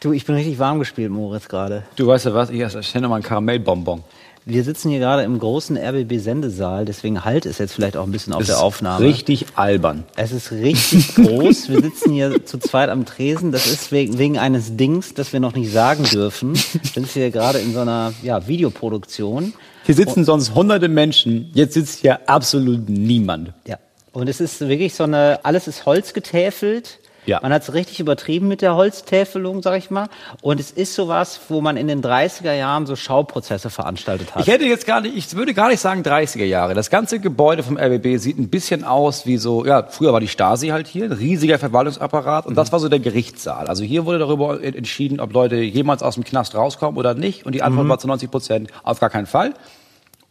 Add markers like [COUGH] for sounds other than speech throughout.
Du, ich bin richtig warm gespielt, Moritz, gerade. Du weißt ja was, ich esse mal einen Karamellbonbon. Wir sitzen hier gerade im großen RBB-Sendesaal, deswegen halt es jetzt vielleicht auch ein bisschen auf Das der Aufnahme. Richtig albern. Es ist richtig [LAUGHS] groß. Wir sitzen hier zu zweit am Tresen. Das ist wegen, wegen eines Dings, das wir noch nicht sagen dürfen. Wir sind hier gerade in so einer ja, Videoproduktion. Hier sitzen sonst hunderte Menschen, jetzt sitzt hier absolut niemand. Ja. Und es ist wirklich so eine, alles ist Holz getäfelt. Ja. Man hat es richtig übertrieben mit der Holztäfelung, sag ich mal. Und es ist sowas, wo man in den 30er Jahren so Schauprozesse veranstaltet hat. Ich hätte jetzt gar nicht, ich würde gar nicht sagen 30er Jahre. Das ganze Gebäude vom RBB sieht ein bisschen aus wie so, ja, früher war die Stasi halt hier, ein riesiger Verwaltungsapparat und das war so der Gerichtssaal. Also hier wurde darüber entschieden, ob Leute jemals aus dem Knast rauskommen oder nicht und die Antwort war zu 90 Prozent auf gar keinen Fall.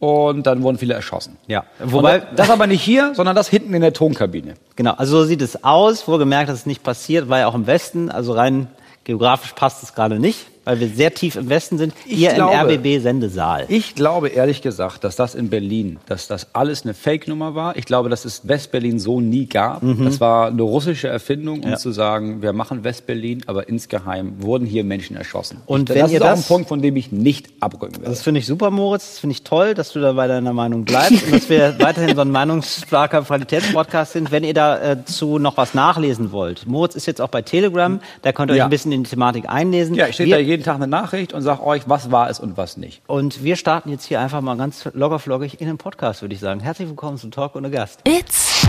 Und dann wurden viele erschossen. Ja. Wobei, das aber nicht hier, sondern das hinten in der Tonkabine. Genau, also so sieht es aus. Wohlgemerkt, dass es nicht passiert, war ja auch im Westen. Also rein geografisch passt es gerade nicht, weil wir sehr tief im Westen sind. Ich Hier glaube- im RBB-Sendesaal. Ich glaube ehrlich gesagt, dass das in Berlin, dass das alles eine Fake-Nummer war. Ich glaube, dass es Westberlin so nie gab. Das war eine russische Erfindung, um Mhm. Ja. zu sagen, wir machen Westberlin, aber insgeheim wurden hier Menschen erschossen. Und ich, wenn das ihr ist auch das- ein Punkt, von dem ich nicht abrücken werde. Das finde ich super, Moritz. Das finde ich toll, dass du da bei deiner Meinung bleibst und dass wir [LAUGHS] weiterhin so ein meinungsstarker Qualitätspodcast sind. Wenn ihr dazu noch was nachlesen wollt, Moritz ist jetzt auch bei Telegram, da könnt ihr euch Ja. ein bisschen in die Thematik einlesen. ja, ich stehe da jeden Tag eine Nachricht und sage euch, was war es und was nicht. und wir starten jetzt hier einfach mal ganz lockerflockig in den Podcast, würde ich sagen. Herzlich willkommen zu Talk ohne Gast. It's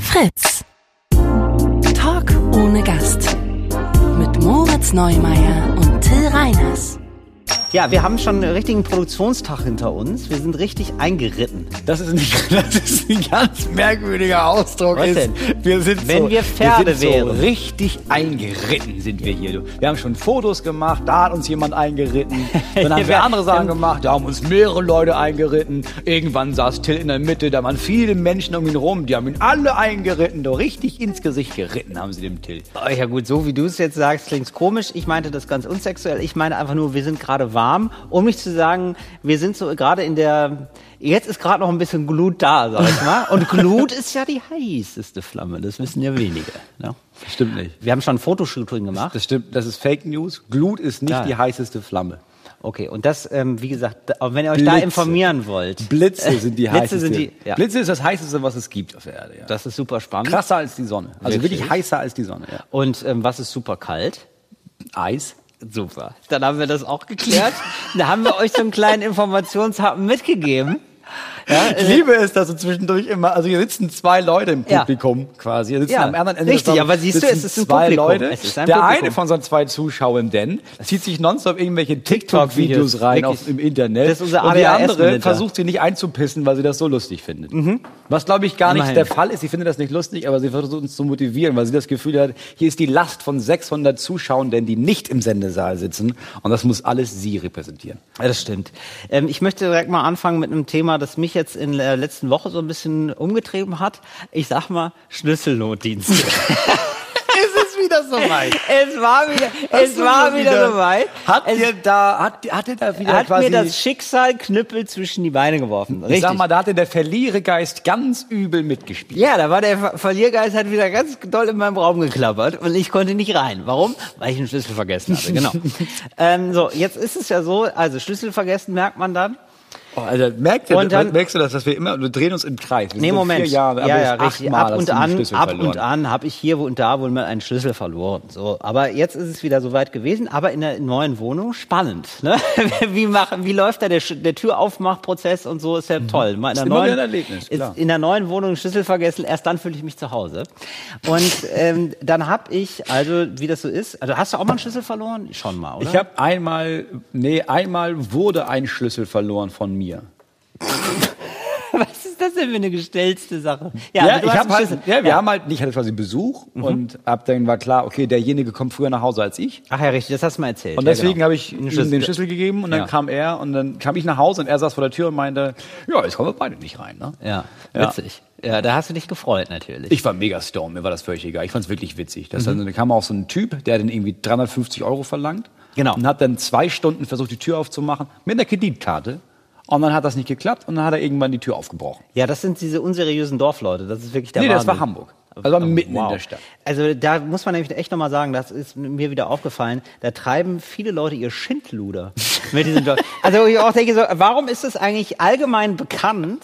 Fritz. Talk ohne Gast. Mit Moritz Neumeier und Till Reiners. Ja, wir haben schon einen richtigen Produktionstag hinter uns. Wir sind richtig eingeritten. Das ist, nicht, [LAUGHS] das ist ein ganz merkwürdiger Ausdruck. Was ist, denn? Wir sind Wenn so, wir Pferde wir sind wären. So richtig eingeritten sind wir hier. Wir haben schon Fotos gemacht, da hat uns jemand eingeritten. [LAUGHS] Dann haben Wir andere Sachen haben- gemacht, da haben uns mehrere Leute eingeritten. Irgendwann saß Till in der Mitte, da waren viele Menschen um ihn rum, die haben ihn alle eingeritten, doch richtig ins Gesicht geritten haben sie dem Till. Oh, ja gut, so wie du es jetzt sagst, klingt's komisch. Ich meinte das ganz unsexuell. Ich meine einfach nur, wir sind gerade warm. Um nicht zu sagen, wir sind so gerade in der... Jetzt ist gerade noch ein bisschen Glut da, sag ich mal. Und Glut ist ja die heißeste Flamme. Das wissen ja wenige. Ne? Stimmt nicht. Wir haben schon ein Fotoshooting gemacht. Das stimmt, das ist Fake News. Glut ist nicht Ja. die heißeste Flamme. Okay, und das, ähm, wie gesagt, da- wenn ihr euch da Blitze. informieren wollt. Blitze sind die [LAUGHS] Blitze heißeste. sind die- ja. Blitze ist das heißeste, was es gibt auf der Erde. Ja. Das ist super spannend. Krasser als die Sonne. Also Wirklich? wirklich, heißer als die Sonne. Ja. Und ähm, was ist super kalt? Eis. Super. Dann haben wir das auch geklärt. da haben wir euch so einen kleinen Informationshappen mitgegeben. Ja, Ich liebe es, dass du zwischendurch immer, also hier sitzen zwei Leute im Ja. Publikum quasi. Hier sitzen Ja, am anderen Ende richtig, aber siehst du, es ist ein zwei Publikum. Leute. Es ist ein Der Publikum. eine von so zwei Zuschauenden zieht sich nonstop irgendwelche TikTok-Videos rein auf, im Internet. Das ist unser und die andere versucht sie nicht einzupissen, weil sie das so lustig findet. Was glaube ich gar Immerhin. nicht der Fall ist. Sie findet das nicht lustig, aber sie versucht uns zu motivieren, weil sie das Gefühl hat, hier ist die Last von 600 Zuschauenden, die nicht im Sendesaal sitzen. Und das muss alles sie repräsentieren. Ja, das stimmt. Ähm, ich möchte direkt mal anfangen mit einem Thema, das mich jetzt in der letzten Woche so ein bisschen umgetrieben hat. Ich sag mal Schlüsselnotdienste. [LAUGHS] ist es wieder soweit. es war wieder, es war wieder, wieder- soweit. Hat es, dir da, hat, hat dir da wieder hat quasi, mir das Schicksal Knüppel zwischen die Beine geworfen. ich Richtig. sag mal, da hatte der Verlierergeist ganz übel mitgespielt. Ja, da war der Ver- Verliergeist hat wieder ganz doll in meinem Raum geklappert und ich konnte nicht rein. Warum? Weil ich einen Schlüssel vergessen hatte. Genau. [LAUGHS] ähm, so, jetzt ist es ja so, also Schlüssel vergessen merkt man dann. Oh, Alter, merkt ihr, dann- merkst du das, dass wir immer, wir drehen uns im Kreis. Wir Nee, Moment. Vier Jahre, ja, ja, richtig. Ab und an, ab verloren. und an habe ich hier und da wohl mal einen Schlüssel verloren. So, aber jetzt ist es wieder soweit gewesen. Aber in der neuen Wohnung spannend. Ne? [LAUGHS] Wie machen, wie läuft da der, der Türaufmachprozess und so ist ja toll. Mal In der Mhm. Ist neuen, ein Erlebnis, klar. in der neuen Wohnung Schlüssel vergessen. Erst dann fühle ich mich zu Hause. Und ähm, dann habe ich, also wie das so ist. Also hast du auch mal einen Schlüssel verloren? Schon mal, oder? Ich habe einmal, nee, einmal wurde ein Schlüssel verloren von mir. [LAUGHS] Was ist das denn für eine gestellte Sache? Ja, du ich hab halt, ja, wir haben halt, ich hatte quasi Besuch Mhm. und ab dann war klar, okay, derjenige kommt früher nach Hause als ich. Ach ja, richtig. Das hast du mal erzählt. Und ja, deswegen genau. habe ich ihm den Schlüssel gegeben und dann Ja. kam er und dann kam ich nach Hause und er saß vor der Tür und meinte, ja, jetzt kommen wir beide nicht rein. Ne? Ja, Ja. witzig. Ja, da hast du dich gefreut natürlich. Ich war mega stoned, mir war das völlig egal. Ich fand es wirklich witzig. Mhm. Das dann, dann kam auch so ein Typ, der dann irgendwie 350 Euro verlangt. Genau. Und hat dann zwei Stunden versucht, die Tür aufzumachen mit einer Kreditkarte. Und dann hat das nicht geklappt und dann hat er irgendwann die Tür aufgebrochen. ja, das sind diese unseriösen Dorfleute. Das ist wirklich der nee, das Wahnsinn. war Hamburg. Also mitten in der Stadt. Also da muss man nämlich echt nochmal sagen, das ist mir wieder aufgefallen, da treiben viele Leute ihr Schindluder mit diesem Job. [LAUGHS] Also ich auch denke so, warum ist es eigentlich allgemein bekannt,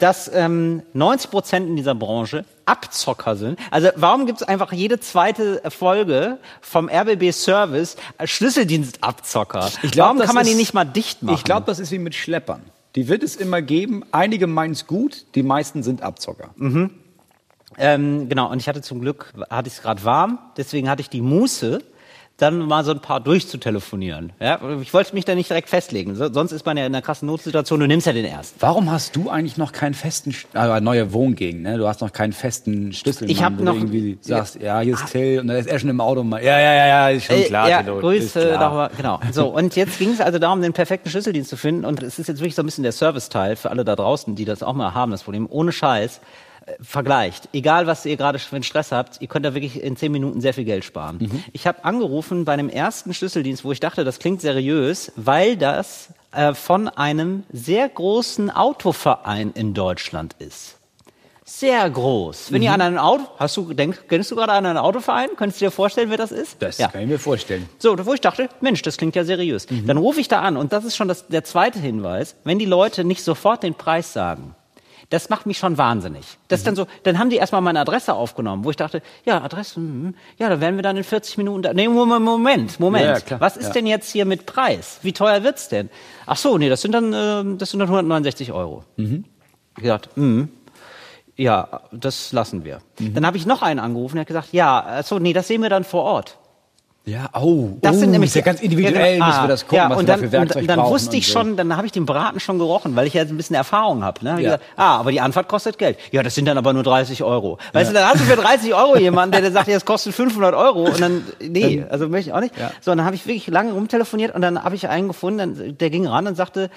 dass ähm, 90 Prozent in dieser Branche Abzocker sind? Also warum gibt es einfach jede zweite Folge vom RBB Service Schlüsseldienstabzocker? Ich glaub, warum kann man die ist- nicht mal dicht machen? Ich glaube, das ist wie mit Schleppern. Die wird es immer geben. Einige meinen es gut, die meisten sind Abzocker. Ähm, genau, und ich hatte zum Glück, hatte ich es gerade warm, deswegen hatte ich die Muße, dann mal so ein paar durchzutelefonieren. Ja, ich wollte mich da nicht direkt festlegen. So, sonst ist man ja in einer krassen Notsituation, du nimmst ja den ersten. Warum hast du eigentlich noch keinen festen, also neue Wohngegend, ne? Du hast noch keinen festen Schlüssel. Ich hab wo noch- du irgendwie sagst, ja, hier ist Till und dann ist er schon im Auto mal. Ja, ja, ja, ja, ist schon klar. Äh, ja, Till, Grüße klar. darüber, genau. So, und jetzt ging es also darum, den perfekten Schlüsseldienst zu finden. Und es ist jetzt wirklich so ein bisschen der Serviceteil für alle da draußen, die das auch mal haben, das Problem. Ohne Scheiß. Vergleicht. Egal, was ihr gerade für einen Stress habt, ihr könnt da wirklich in zehn Minuten sehr viel Geld sparen. Mhm. Ich habe angerufen bei einem ersten Schlüsseldienst, wo ich dachte, das klingt seriös, weil das äh, von einem sehr großen Autoverein in Deutschland ist. Sehr groß. Wenn ihr Mhm. an ein Auto, hast du, denk, kennst du gerade an einen Autoverein? Könntest du dir vorstellen, wer das ist? Das ja. kann ich mir vorstellen. So, wo ich dachte, Mensch, das klingt ja seriös. Mhm. Dann rufe ich da an und das ist schon das, der zweite Hinweis, wenn die Leute nicht sofort den Preis sagen. Das macht mich schon wahnsinnig. Das Mhm. ist dann so, dann haben die erstmal meine Adresse aufgenommen, wo ich dachte, ja, Adresse, hm, ja, da werden wir dann in 40 Minuten da. Nee, Moment, Moment, Moment. Ja, Was ist ja. denn jetzt hier mit Preis? Wie teuer wird's denn? Ach so, nee, das sind dann, ähm, das sind dann 169 Euro. Mhm. Ich gedacht, hm, ja, das lassen wir. Mhm. Dann habe ich noch einen angerufen, der hat gesagt, ja, ach so, nee, das sehen wir dann vor Ort. Ja, oh, Das oh, sind nämlich ist ja ganz individuell, ja, müssen wir das gucken, ja, was und wir dann, da für Werkzeug und dann brauchen wusste ich so. schon, dann habe ich den Braten schon gerochen, weil ich ja ein bisschen Erfahrung habe. Ne? Hab Ja. gesagt, ah, aber die Anfahrt kostet Geld. Ja, das sind dann aber nur 30 Euro. Weißt du, dann hast du für 30 Euro [LAUGHS] jemanden, der dir sagt, ja, es kostet 500 Euro und dann, nee, also möchte ich auch nicht. Ja. So, dann habe ich wirklich lange rumtelefoniert und dann habe ich einen gefunden, dann, der ging ran und sagte,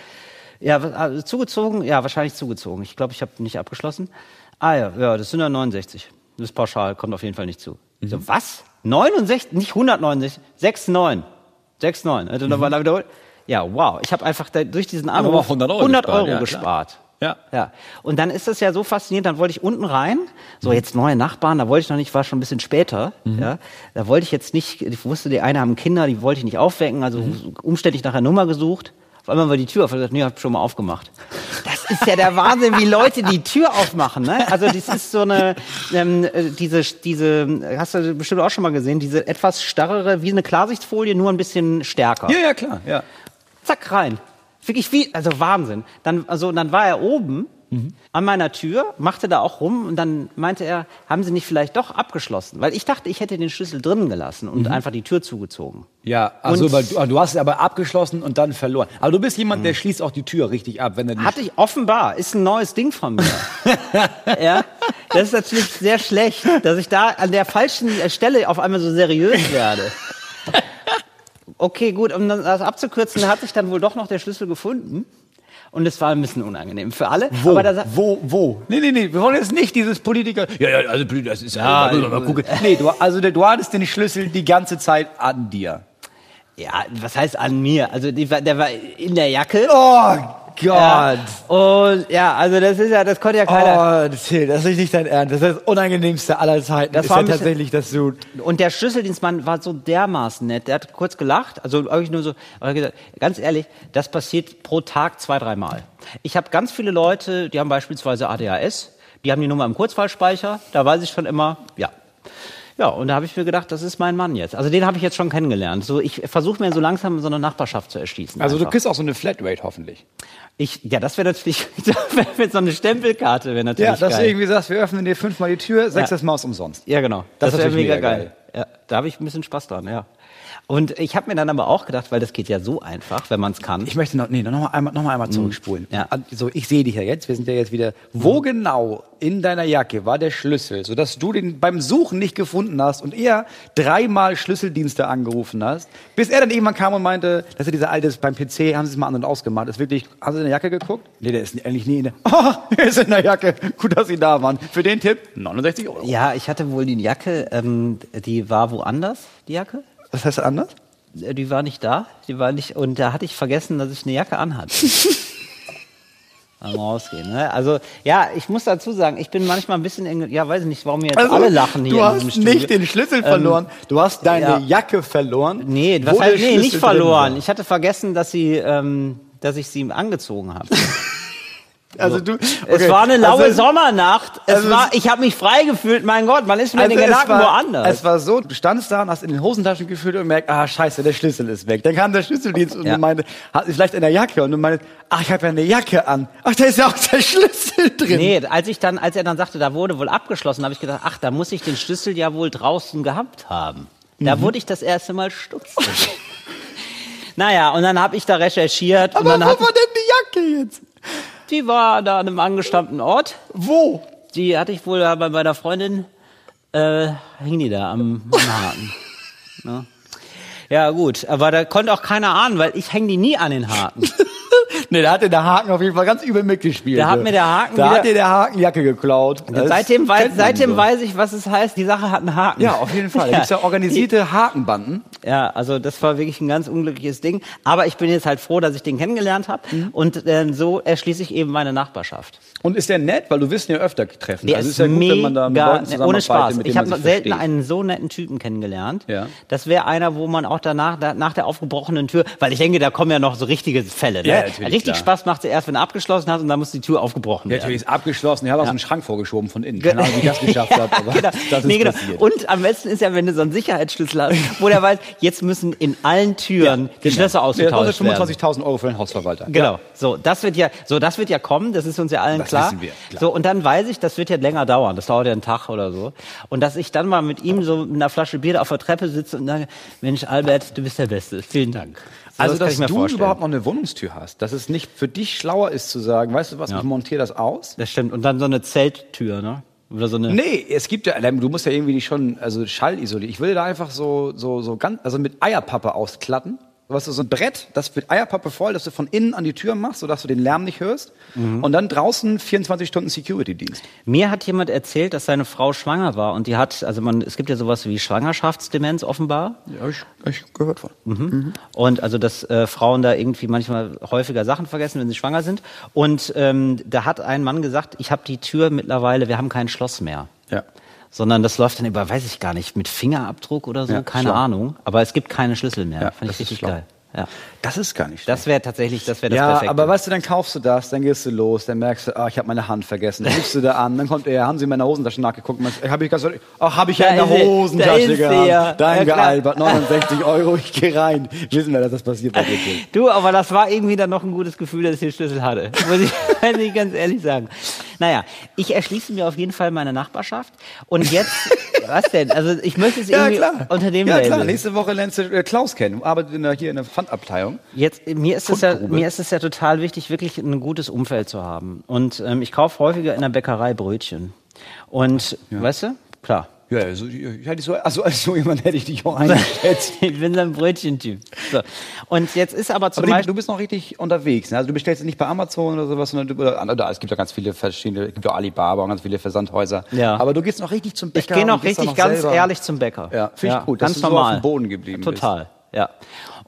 ja, also zugezogen? Ja, wahrscheinlich zugezogen. Ich glaube, ich habe nicht abgeschlossen. Ah ja, ja, das sind dann 69. Das ist pauschal, kommt auf jeden Fall nicht zu. Mhm. So, was? 69? Nicht 169, 69. 69. Also nochmal wiederholt. Ja, wow. Ich habe einfach da, durch diesen Anruf auch 100 Euro 100 gespart, Euro gespart. Ja. Ja. Und dann ist das ja so faszinierend, dann wollte ich unten rein, so jetzt neue Nachbarn, da wollte ich noch nicht, war schon ein bisschen später, Mhm. ja. Da wollte ich jetzt nicht, ich wusste, die eine haben Kinder, die wollte ich nicht aufwecken, also Mhm. umständlich nach der Nummer gesucht. Auf einmal war die Tür auf, ich gesagt, nee, hab schon mal aufgemacht. Das ist ja der Wahnsinn, wie Leute die Tür aufmachen, ne? Also das ist so eine, ähm, äh, diese, diese, hast du bestimmt auch schon mal gesehen, diese etwas starrere, wie eine Klarsichtfolie, nur ein bisschen stärker Ja, ja, klar, ja. zack rein. Wirklich wie, also Wahnsinn. Dann, also, dann war er oben an meiner Tür, machte da auch rum und dann meinte er, haben Sie nicht vielleicht doch abgeschlossen? Weil ich dachte, ich hätte den Schlüssel drinnen gelassen und einfach die Tür zugezogen. Ja, also Und- weil du, du hast es aber abgeschlossen und dann verloren. Aber du bist jemand, der schließt auch die Tür richtig ab, wenn er Hatte ich offenbar, ist ein neues Ding von mir. [LAUGHS] ja, das ist natürlich sehr schlecht, dass ich da an der falschen Stelle auf einmal so seriös werde. [LAUGHS] Okay, gut, um das abzukürzen, hat sich dann wohl doch noch der Schlüssel gefunden. Und es war ein bisschen unangenehm für alle. Wo? Wo? Wo? Nee, nee, nee. Wir wollen jetzt nicht dieses Politiker. Ja, ja, also das ist ja. Ja, mal gucken. Nee, du, also du hattest den Schlüssel die ganze Zeit an dir. Ja, was heißt an mir? Also die, der war in der Jacke. Oh Gott. Ja. Und ja, also das ist ja, das konnte ja keiner. Oh, das ist nicht dein Ernst. Das ist das unangenehmste aller Zeiten. Das ist war ja tatsächlich, dass du. Und der Schlüsseldienstmann war so dermaßen nett. Der hat kurz gelacht, also eigentlich nur so, aber er gesagt, ganz ehrlich, das passiert pro Tag zwei, dreimal. Ich habe ganz viele Leute, die haben beispielsweise ADHS, die haben die Nummer im Kurzwahlspeicher, da weiß ich schon immer, ja. Ja, und da habe ich mir gedacht, das ist mein Mann jetzt. Also den habe ich jetzt schon kennengelernt. So, ich versuche mir so langsam so eine Nachbarschaft zu erschließen. Also du einfach. kriegst auch so eine Flatrate hoffentlich. Ich, ja, das wäre natürlich, [LAUGHS] so eine Stempelkarte wäre natürlich Ja, dass du geil. irgendwie sagst, wir öffnen dir fünfmal die Tür, sechstes Ja. Mal ist umsonst. Ja, genau. Das Das, ist wäre natürlich mega, mega geil. Ja, da habe ich ein bisschen Spaß dran, ja. Und ich habe mir dann aber auch gedacht, weil das geht ja so einfach, wenn man es kann. Ich möchte noch, nee, noch mal einmal, noch mal einmal zurückspulen. Ja. Also ich sehe dich ja jetzt, wir sind ja jetzt wieder. Wo genau in deiner Jacke war der Schlüssel, sodass du den beim Suchen nicht gefunden hast und er dreimal Schlüsseldienste angerufen hast, bis er dann irgendwann kam und meinte, dass er dieser alte ist beim PC, haben sie es mal an und ausgemacht. Ist wirklich, haben sie in der Jacke geguckt? Nee, der ist eigentlich nie in der. [LAUGHS] Oh, er ist in der Jacke. Gut, dass sie da waren. Für den Tipp 69 Euro. ja, ich hatte wohl die Jacke, ähm, die war woanders, die Jacke. Was heißt anders? Äh, Die war nicht da, die war nicht, und da hatte ich vergessen, dass ich eine Jacke anhatte. [LAUGHS] beim Rausgehen. Ne? Also ja, ich muss dazu sagen, ich bin manchmal ein bisschen, eng, ja, weiß ich nicht, warum mir jetzt Also, alle lachen hier Du in hast nicht den Schlüssel verloren, du hast deine ja. Jacke verloren. Nee, was heißt, nee, nicht verloren. Ich hatte vergessen, dass sie, ähm, dass ich sie angezogen habe. [LAUGHS] Also du, Es okay, war eine laue also, Sommernacht. Es also war, es- ich habe mich frei gefühlt. Mein Gott, man ist mit Also den es Gedanken war, woanders. Es war so, du standst da und hast in den Hosentaschen gefühlt und merkst, ah scheiße, der Schlüssel ist weg. Dann kam der Schlüsseldienst und Ja. du meinte, hat vielleicht in der Jacke und du meinte, ach ich habe ja eine Jacke an. Ach, da ist ja auch der [LAUGHS] Schlüssel drin. Nee, als ich dann, als er dann sagte, da wurde wohl abgeschlossen, habe ich gedacht, ach, da muss ich den Schlüssel ja wohl draußen gehabt haben. Da Mhm. wurde ich das erste Mal stutzig. naja, und dann habe ich da recherchiert Aber und dann wo war denn die Jacke jetzt? Die war da an einem angestammten Ort. Wo? Die hatte ich wohl bei meiner Freundin, äh, hing die da am, am Haken. [LAUGHS] ne? Ja gut, aber da konnte auch keiner ahnen, weil ich hänge die nie an den Haken. [LAUGHS] [LAUGHS] Nee, da hat der Haken auf jeden Fall ganz übel mitgespielt. Da hat ne? mir der Haken Da hat dir der Haken Jacke geklaut. Seitdem wei seitdem so. weiß ich, was es heißt, die Sache hat einen Haken. Ja, auf jeden Fall. Da [LAUGHS] gibt's ja organisierte Hakenbanden. Ja, also das war wirklich ein ganz unglückliches Ding. Aber ich bin jetzt halt froh, dass ich den kennengelernt habe. Mhm. Und äh, so erschließe ich eben meine Nachbarschaft. Und ist der nett? Weil du wirst ihn ja öfter treffen. Der also ist ist ja gut, mega, wenn man da mit Leuten ne, ohne Spaß. mit Ich habe selten versteht. einen so netten Typen kennengelernt. Ja. Das wäre einer, wo man auch danach, da, nach der aufgebrochenen Tür, weil ich denke, da kommen ja noch so richtige Fälle. Ne? Ja, natürlich, Richtig klar. Spaß macht sie erst, wenn du abgeschlossen hast und dann muss die Tür aufgebrochen Ja, werden. natürlich ist abgeschlossen. Ich habe auch so einen Schrank vorgeschoben von innen. Keine Ahnung, wie ich das geschafft [LAUGHS] habe, aber genau. [LAUGHS] das ist Nee, genau. passiert. Und am besten ist ja, wenn du so einen Sicherheitsschlüssel hast, wo der weiß, jetzt müssen in allen Türen die Schlösser Ja, ausgetauscht werden. 25.000 Euro für den Hausverwalter. Genau. So, das wird ja, so, das wird ja kommen, das ist uns ja allen Das klar. wissen wir, klar. So, und dann weiß ich, das wird ja länger dauern, das dauert ja einen Tag oder so. Und dass ich dann mal mit ihm so mit einer Flasche Bier auf der Treppe sitze und sage, Mensch, Albert, du bist der Beste. Vielen Dank. So, Also, kann dass du vorstellen. überhaupt noch eine Wohnungstür hast, dass es nicht für dich schlauer ist zu sagen, weißt du was, ich montiere das aus. Das stimmt. Und dann so eine Zelttür, ne? Oder so eine. Nee, es gibt ja, du musst ja irgendwie die schon, also schallisoliert. Ich will da einfach so, so, so ganz, also mit Eierpappe ausklatten. Du, so ein Brett, das mit Eierpappe voll, dass du von innen an die Tür machst, sodass du den Lärm nicht hörst. Mhm. Und dann draußen 24 Stunden Security-Dienst. Mir hat jemand erzählt, dass seine Frau schwanger war und die hat, also man, es gibt ja sowas wie Schwangerschaftsdemenz offenbar. Ja, ich, ich gehört von. Und also, dass äh, Frauen da irgendwie manchmal häufiger Sachen vergessen, wenn sie schwanger sind. Und ähm, da hat ein Mann gesagt, ich habe die Tür mittlerweile, wir haben kein Schloss mehr. Ja. Sondern das läuft dann über, weiß ich gar nicht, mit Fingerabdruck oder so, Ja, keine schlau. Ahnung. Aber es gibt keine Schlüssel mehr. Ja, Fand ich richtig geil. Ja. Das ist gar nicht Das wäre tatsächlich, das wäre das ja, Perfekte. aber weißt du, dann kaufst du das, dann gehst du los, dann merkst du, ah, ich habe meine Hand vergessen. Dann rufst du da an, dann kommt er, haben sie in meiner Hosentasche nachgeguckt, habe ich ganz, ach, habe ich ja in der Hosentasche gehabt. ja. Dein Ja, klar. gealbert, 69 Euro, ich geh rein. Wissen wir, dass das passiert bei dir. [LAUGHS] Du, aber das war irgendwie dann noch ein gutes Gefühl, dass ich den Schlüssel hatte. [LAUGHS] Muss ich, muss ich ganz ehrlich sagen. Naja, ich erschließe mir auf jeden Fall meine Nachbarschaft. Und jetzt, [LAUGHS] was denn? Also ich möchte es Ja, irgendwie klar. unter dem ja, klar. Nächste Woche lernst du äh, Klaus kennen, arbeitet in der, hier in der Pfandabteilung. Jetzt, mir ist, es ja, mir ist es ja total wichtig, wirklich ein gutes Umfeld zu haben. Und ähm, ich kaufe häufiger in der Bäckerei Brötchen. Und, weißt du? Klar. Ja, also, ich hätte so, also als so jemand hätte ich dich auch eingeschätzt. [LAUGHS] ich bin so ein Brötchentyp. So. Und jetzt ist aber zum Aber Beispiel... du bist noch richtig unterwegs. Ne? Also du bestellst nicht bei Amazon oder sowas, sondern du, oder, oder, es gibt ja ganz viele verschiedene, es gibt ja Alibaba und ganz viele Versandhäuser. Ja. Aber du gehst noch richtig zum Ich Bäcker. gehe noch richtig ganz selber- ehrlich zum Bäcker. Ja, finde ich gut, dass ganz du so normal. auf dem Boden geblieben bist. Total, ja.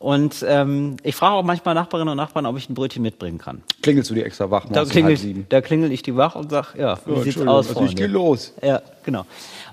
Und ähm, ich frage auch manchmal Nachbarinnen und Nachbarn, ob ich ein Brötchen mitbringen kann. Klingelst du dir extra wach Da klingel, sieben. da klingel ich die wach und sag, ja, wie sieht's Entschuldigung, aus, also Freunde? ich geh los. Ja, genau.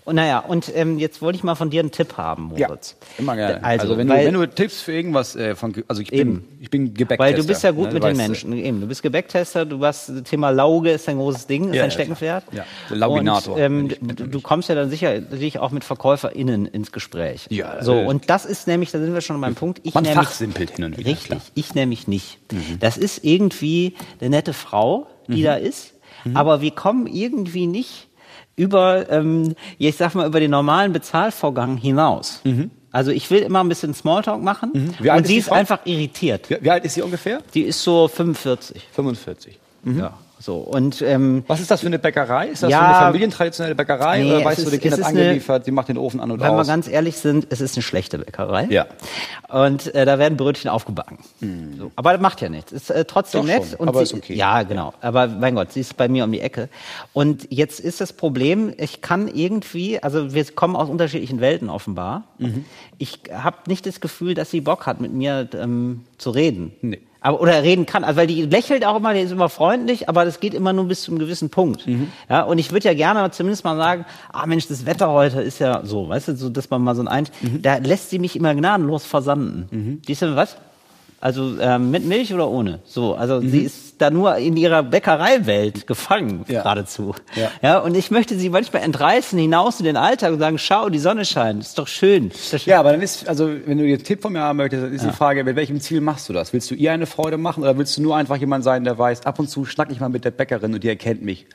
Und naja, und ähm, jetzt wollte ich mal von dir einen Tipp haben, Ja, Moritz. immer gerne. Also, Also, wenn, du, weil- wenn du Tipps für irgendwas äh, von, also ich bin, Eben. ich bin Gebäcktester. Weil du bist ja gut ne? mit Du den äh, Menschen. Eben, du bist Gebäcktester, du hast das Thema Lauge ist ein großes Ding, ist Ja, ein ja, Steckenpferd. Ja, der Lauginator, Und, ähm, du, du kommst ja dann sicherlich auch mit VerkäuferInnen ins Gespräch. Ja, So, äh, und das ist nämlich, da sind wir schon beim Punkt. Ich Man nämlich, fachsimpelt hin und wieder, Richtig, klar. Mhm. ich nämlich nicht. Das ist irgendwie eine nette Frau, die Mhm. da ist, aber wir kommen irgendwie nicht über, ähm, ich sag mal, über den normalen Bezahlvorgang hinaus. Also ich will immer ein bisschen Smalltalk machen Mhm. Wie alt und ist sie die ist Frau? einfach irritiert. Wie, wie alt ist sie ungefähr? Die ist so 45. 45. Ja, so. Und ähm, Was ist das für eine Bäckerei? Ist das Ja, so eine familientraditionelle Bäckerei? nee, oder weißt du, die Kinder angeliefert, die macht den Ofen an und wenn wir aus? ganz ehrlich sind, es ist eine schlechte Bäckerei. Ja. Und äh, da werden Brötchen aufgebacken. So. Aber das macht ja nichts. Ist äh, trotzdem Doch nett. schon, und aber sie, ist okay. Ja, genau. Aber mein Gott, sie ist bei mir um die Ecke. Und jetzt ist das Problem, ich kann irgendwie, also wir kommen aus unterschiedlichen Welten offenbar. Mhm. Ich habe nicht das Gefühl, dass sie Bock hat, mit mir ähm, zu reden. Nee. Aber, oder reden kann. Also, weil die lächelt auch immer, die ist immer freundlich, aber das geht immer nur bis zu einem gewissen Punkt. Mhm. Ja, und ich würde ja gerne zumindest mal sagen, ah Mensch, das Wetter heute ist ja so, weißt du, so, dass man mal so ein, Mhm. da lässt sie mich immer gnadenlos versanden. Die ist ja was? Also ähm, mit Milch oder ohne? So, also sie ist da nur in ihrer Bäckereiwelt gefangen Mhm. Ja. geradezu. Ja. ja, und ich möchte sie manchmal entreißen hinaus in den Alltag und sagen, schau, die Sonne scheint, ist doch schön. Ist doch schön. Ja, aber dann ist, also wenn du dir einen Tipp von mir haben möchtest, dann ist die Frage, mit welchem Ziel machst du das? Willst du ihr eine Freude machen oder willst du nur einfach jemand sein, der weiß, ab und zu schnack ich mal mit der Bäckerin und die erkennt mich?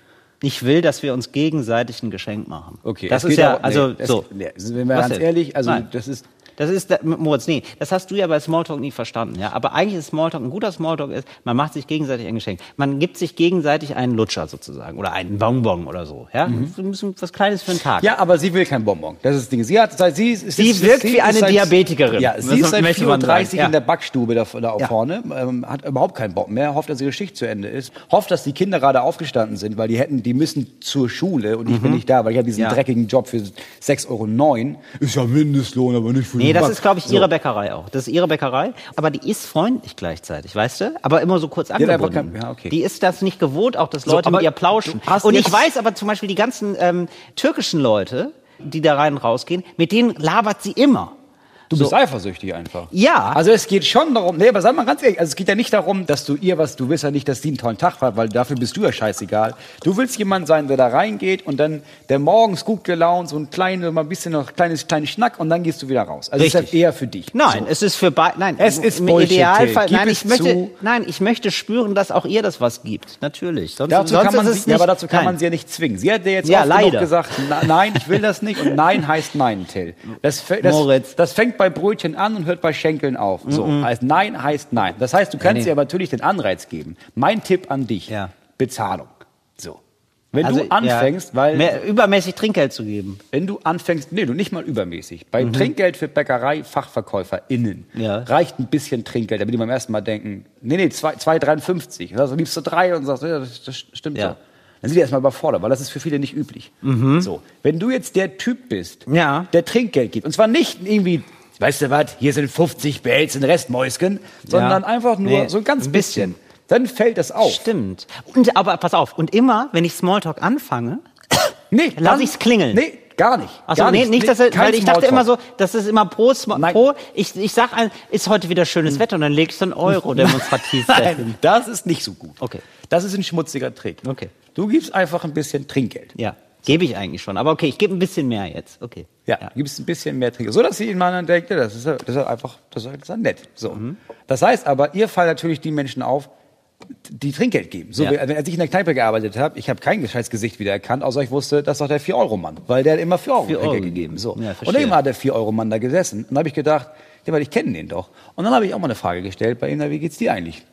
Ich will, dass wir uns gegenseitig ein Geschenk machen. Okay, das ist ja, auch- also nee, es- so. nee, sind wir ganz ehrlich, also Nein. das ist Das ist, Moritz, nee, das hast du ja bei Smalltalk nie verstanden, ja. Aber eigentlich ist Smalltalk, ein guter Smalltalk ist, man macht sich gegenseitig ein Geschenk. Man gibt sich gegenseitig einen Lutscher sozusagen oder einen Bonbon oder so, ja. Bisschen was Kleines für einen Tag. Mhm. Ja, aber sie will kein Bonbon. Das ist das Ding. Sie hat sie ist, Sie ist, wirkt sie wie eine seit, Diabetikerin. Ja, Das sie ist seit möchte man 34 sagen, ja. in der Backstube da, da Ja. vorne, ähm, hat überhaupt keinen Bock mehr, hofft, dass ihre Schicht zu Ende ist, hofft, dass die Kinder gerade aufgestanden sind, weil die hätten, die müssen zur Schule und ich bin nicht da, weil ich habe diesen Mhm. Ja. dreckigen Job für 6,09 Euro. Ist ja Mindestlohn, aber nicht für Nee, das ist, glaube ich, So. ihre Bäckerei auch. Das ist ihre Bäckerei, aber die ist freundlich gleichzeitig, weißt du? Aber immer so kurz angebunden. ja, okay. Die ist das nicht gewohnt, auch dass So, Leute aber mit ihr plauschen. Und ich weiß aber zum Beispiel die ganzen ähm, türkischen Leute, die da rein und rausgehen, mit denen labert sie immer. Du So. bist eifersüchtig einfach. Ja. Also es geht schon darum, nee, aber sag mal ganz ehrlich, also es geht ja nicht darum, dass du ihr was, du willst ja nicht, dass die einen tollen Tag hat, weil dafür bist du ja scheißegal. Du willst jemand sein, der da reingeht und dann, der morgens gut gelaunt, so ein kleines, mal ein bisschen noch kleines, kleines Schnack und dann gehst du wieder raus. Also es ist Richtig. ja eher für dich. Nein, So. es ist für beide. Nein, Es ist im Bullshit, Idealfall. Nein, ich möchte, zu. nein, ich möchte spüren, dass auch ihr das was gibt. Natürlich. Sonst, Dazu sonst kann man ja, nicht, aber dazu kann nein. man sie ja nicht zwingen. Sie hat dir jetzt Ja, oft genug gesagt, na, nein, ich will das nicht und nein heißt nein, Till. Das, das, Moritz. das fängt bei Brötchen an und hört bei Schenkeln auf. So, heißt nein heißt nein. Das heißt, du kannst nee. ihr aber natürlich den Anreiz geben. Mein Tipp an dich, Ja. Bezahlung. So. Wenn Also, du anfängst, ja, weil mehr, übermäßig Trinkgeld zu geben. wenn du anfängst, nee, du nicht mal übermäßig. Bei Trinkgeld für BäckereiFachverkäuferInnen Ja. reicht ein bisschen Trinkgeld, damit die beim ersten Mal denken, nee, nee, 2,53. Dann sagst du, liebst du drei und sagst, ja, das, das stimmt Ja. so. Dann sind die erstmal überfordert, weil das ist für viele nicht üblich. So. Wenn du jetzt der Typ bist, Ja. der Trinkgeld gibt, und zwar nicht irgendwie, weißt du was, hier sind 50 behältst den Rest Mäuschen, sondern einfach nur Nee, so ein ganz ein bisschen. bisschen. Dann fällt das auf. Stimmt. Und, aber pass auf. Und immer, wenn ich Smalltalk anfange, [COUGHS] Nee, Lass dann- ich's klingeln. Nee, gar nicht. Achso, gar nee, nicht, dass kein weil ich dachte immer so, das ist immer pro, Sma- Nein. pro ich, ich sag ein, ist heute wieder schönes Wetter und dann legst du einen Euro [LAUGHS] demonstrativ. Nein, das ist nicht so gut. Okay. Das ist ein schmutziger Trick. Okay. Du gibst einfach ein bisschen Trinkgeld. Ja, gebe ich eigentlich schon. Aber okay, ich gebe ein bisschen mehr jetzt. Okay. Ja, du gibst ein bisschen mehr Trinkgeld. So, dass sie in meiner denkt, ja, das ist, ja- das ist ja einfach, das ist, ja- ja nett. So. Mhm. Das heißt aber, ihr fallen natürlich die Menschen auf, die Trinkgeld geben. So, Ja. als ich in der Kneipe gearbeitet habe, ich habe kein scheiß Gesicht wiedererkannt, außer ich wusste, das ist doch der 4-Euro-Mann. Weil der hat immer 4 Euro, 4 Euro Trinkgeld gegeben. So. Ja, und immer hat der 4-Euro-Mann da gesessen. Und dann habe ich gedacht, ja, weil ich kenne den doch. Und dann habe ich auch mal eine Frage gestellt bei ihm, na, wie geht's dir eigentlich?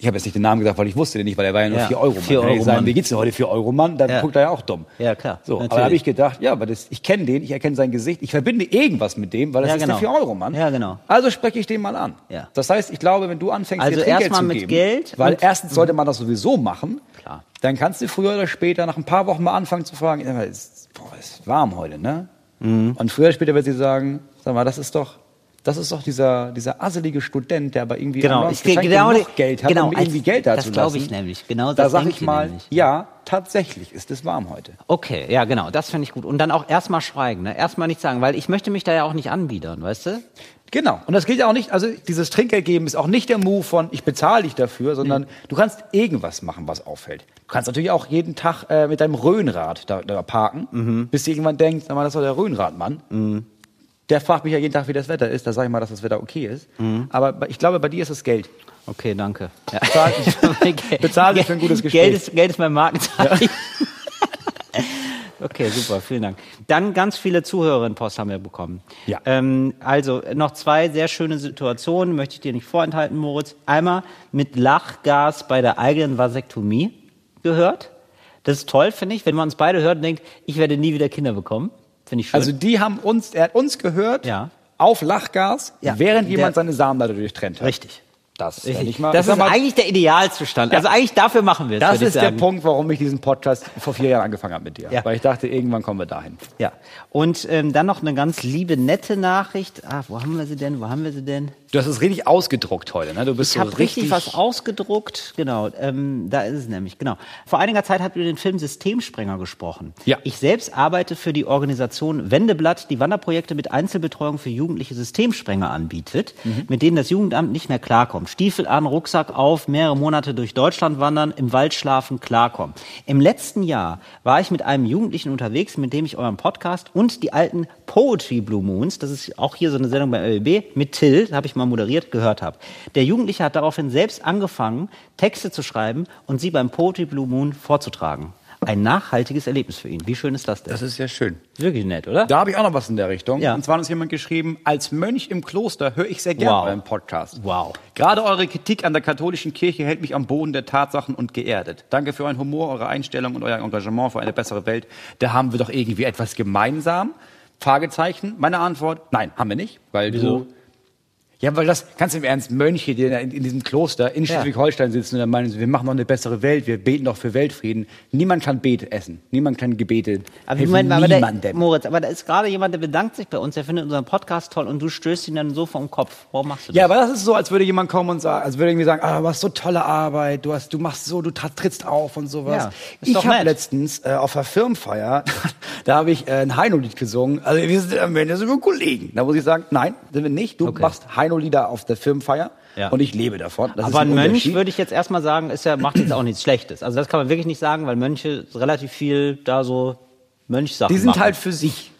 Ich habe jetzt nicht den Namen gesagt, weil ich wusste den nicht, weil er war ja nur Ja, 4 Euro Mann. 4 Wenn ich Euro sagen, wie geht's dir heute 4 Euro Mann, dann Ja. guckt er ja auch dumm. Ja, klar, So, aber natürlich. da habe ich gedacht, ja, aber das, ich kenne den, ich erkenne sein Gesicht, ich verbinde irgendwas mit dem, weil das Ja, ist genau. der 4 Euro Mann. Ja, genau. Also spreche ich den mal an. Ja. Das heißt, ich glaube, wenn du anfängst, Also dir Trinkgeld erstmal zu mit geben, Geld weil erstens sollte man das sowieso machen, Klar. dann kannst du früher oder später nach ein paar Wochen mal anfangen zu fragen, ist, boah, ist warm heute, ne? Mhm. Und früher oder später wird sie sagen, sag mal, das ist doch das ist doch dieser, dieser asselige Student, der aber irgendwie Genau, ich- genau die- Geld hat, genau, um irgendwie Geld das dazu glaub lassen. ich nämlich, genau Da das sag denke ich ich mal, nämlich. ja, tatsächlich ist es warm heute. Okay, ja, genau, das finde ich gut. Und dann auch erstmal schweigen, ne? Erstmal nichts sagen, weil ich möchte mich da ja auch nicht anbiedern, weißt du? Genau. Und das gilt ja auch nicht, also dieses Trinkgeld geben ist auch nicht der Move von, ich bezahle dich dafür, sondern du kannst irgendwas machen, was auffällt. Du kannst natürlich auch jeden Tag äh, mit deinem Röhnrad da, da parken, bis dir irgendwann denkt, sag mal, das doch der Röhnradmann. Der fragt mich ja jeden Tag, wie das Wetter ist. Da sage ich mal, dass das Wetter okay ist. Aber bei- ich glaube, bei dir ist es Geld. Okay, danke. Ja. Bezahl, [LAUGHS] bezahl dich für ein gutes Gespräch. Geld ist, Geld ist mein Markenzeichen. [LAUGHS] Okay, super, vielen Dank. Dann ganz viele Zuhörerinnenpost haben wir bekommen. Ja. Ähm, also noch zwei sehr schöne Situationen, möchte ich dir nicht vorenthalten, Moritz. Einmal mit Lachgas bei der eigenen Vasektomie gehört. Das ist toll, finde ich, wenn man uns beide hört und denkt, ich werde nie wieder Kinder bekommen. Finde ich schön. Also die haben uns, er hat uns gehört Ja. auf Lachgas, Ja. während jemand Der- seine Samenleiter durchtrennt hat. Richtig. Das ist, ja nicht mal, das ich ist mal, eigentlich der Idealzustand. Also eigentlich dafür machen wir es. das ich ist der. Punkt, warum ich diesen Podcast vor vier Jahren angefangen habe mit dir. Ja. Weil ich dachte, irgendwann kommen wir dahin. Ja. Und ähm, dann noch eine ganz liebe, nette Nachricht. Ah, wo haben wir sie denn? Wo haben wir sie denn? Du hast es richtig ausgedruckt heute, ne? Du bist Ich so habe richtig was ausgedruckt. Genau, ähm, da ist es nämlich. Genau. Vor einiger Zeit habt ihr den Film Systemsprenger gesprochen. Ja. Ich selbst arbeite für die Organisation Wendeblatt, die Wanderprojekte mit Einzelbetreuung für jugendliche Systemsprenger anbietet, Mhm. mit denen das Jugendamt nicht mehr klarkommt. Stiefel an, Rucksack auf, mehrere Monate durch Deutschland wandern, im Wald schlafen, klarkommen. Im letzten Jahr war ich mit einem Jugendlichen unterwegs, mit dem ich euren Podcast und die alten Poetry Blue Moons, das ist auch hier so eine Sendung beim LB, mit Till, habe ich mal moderiert, gehört habe. Der Jugendliche hat daraufhin selbst angefangen, Texte zu schreiben und sie beim Poetry Blue Moon vorzutragen. Ein nachhaltiges Erlebnis für ihn. Wie schön ist das denn? Das ist ja schön. Wirklich nett, oder? Da habe ich auch noch was in der Richtung. Ja. Und zwar hat uns jemand geschrieben, als Mönch im Kloster höre ich sehr gerne Wow. euren Podcast. Wow. Gerade eure Kritik an der katholischen Kirche hält mich am Boden der Tatsachen und geerdet. Danke für euren Humor, eure Einstellung und euer Engagement für eine bessere Welt. Da haben wir doch irgendwie etwas gemeinsam. Fragezeichen. Meine Antwort, nein, haben wir nicht. Weil Wieso? du... Ja, weil das, ganz im Ernst, Mönche, die in, in diesem Kloster in. Schleswig-Holstein sitzen und der meinen, wir machen noch eine bessere Welt, wir beten doch für Weltfrieden. Niemand kann Bete essen. Niemand kann Gebete Aber, helfen Moment aber der, niemandem. Moritz, aber da ist gerade jemand, der bedankt sich bei uns, der findet unseren Podcast toll und du stößt ihn dann so vom Kopf. Warum machst du das? Ja, aber das ist so, als würde jemand kommen und sagen, als würde irgendwie sagen, ah, du hast so tolle Arbeit, du hast, du machst so, du trittst auf und sowas. Ja, ich habe letztens äh, auf der Firmenfeier, [LAUGHS] da habe ich äh, ein Heino-Lied gesungen. Also wir sind am Ende wir Kollegen. Da muss ich sagen, nein, sind wir nicht. Du Okay. machst Heino-Lieder auf der Firmenfeier Ja. und ich lebe davon. Das aber ist ein Mönch, würde ich jetzt erstmal sagen, ist ja, macht jetzt auch nichts Schlechtes. Also das kann man wirklich nicht sagen, weil Mönche relativ viel da so Mönchsachen Die sind machen. halt für sich.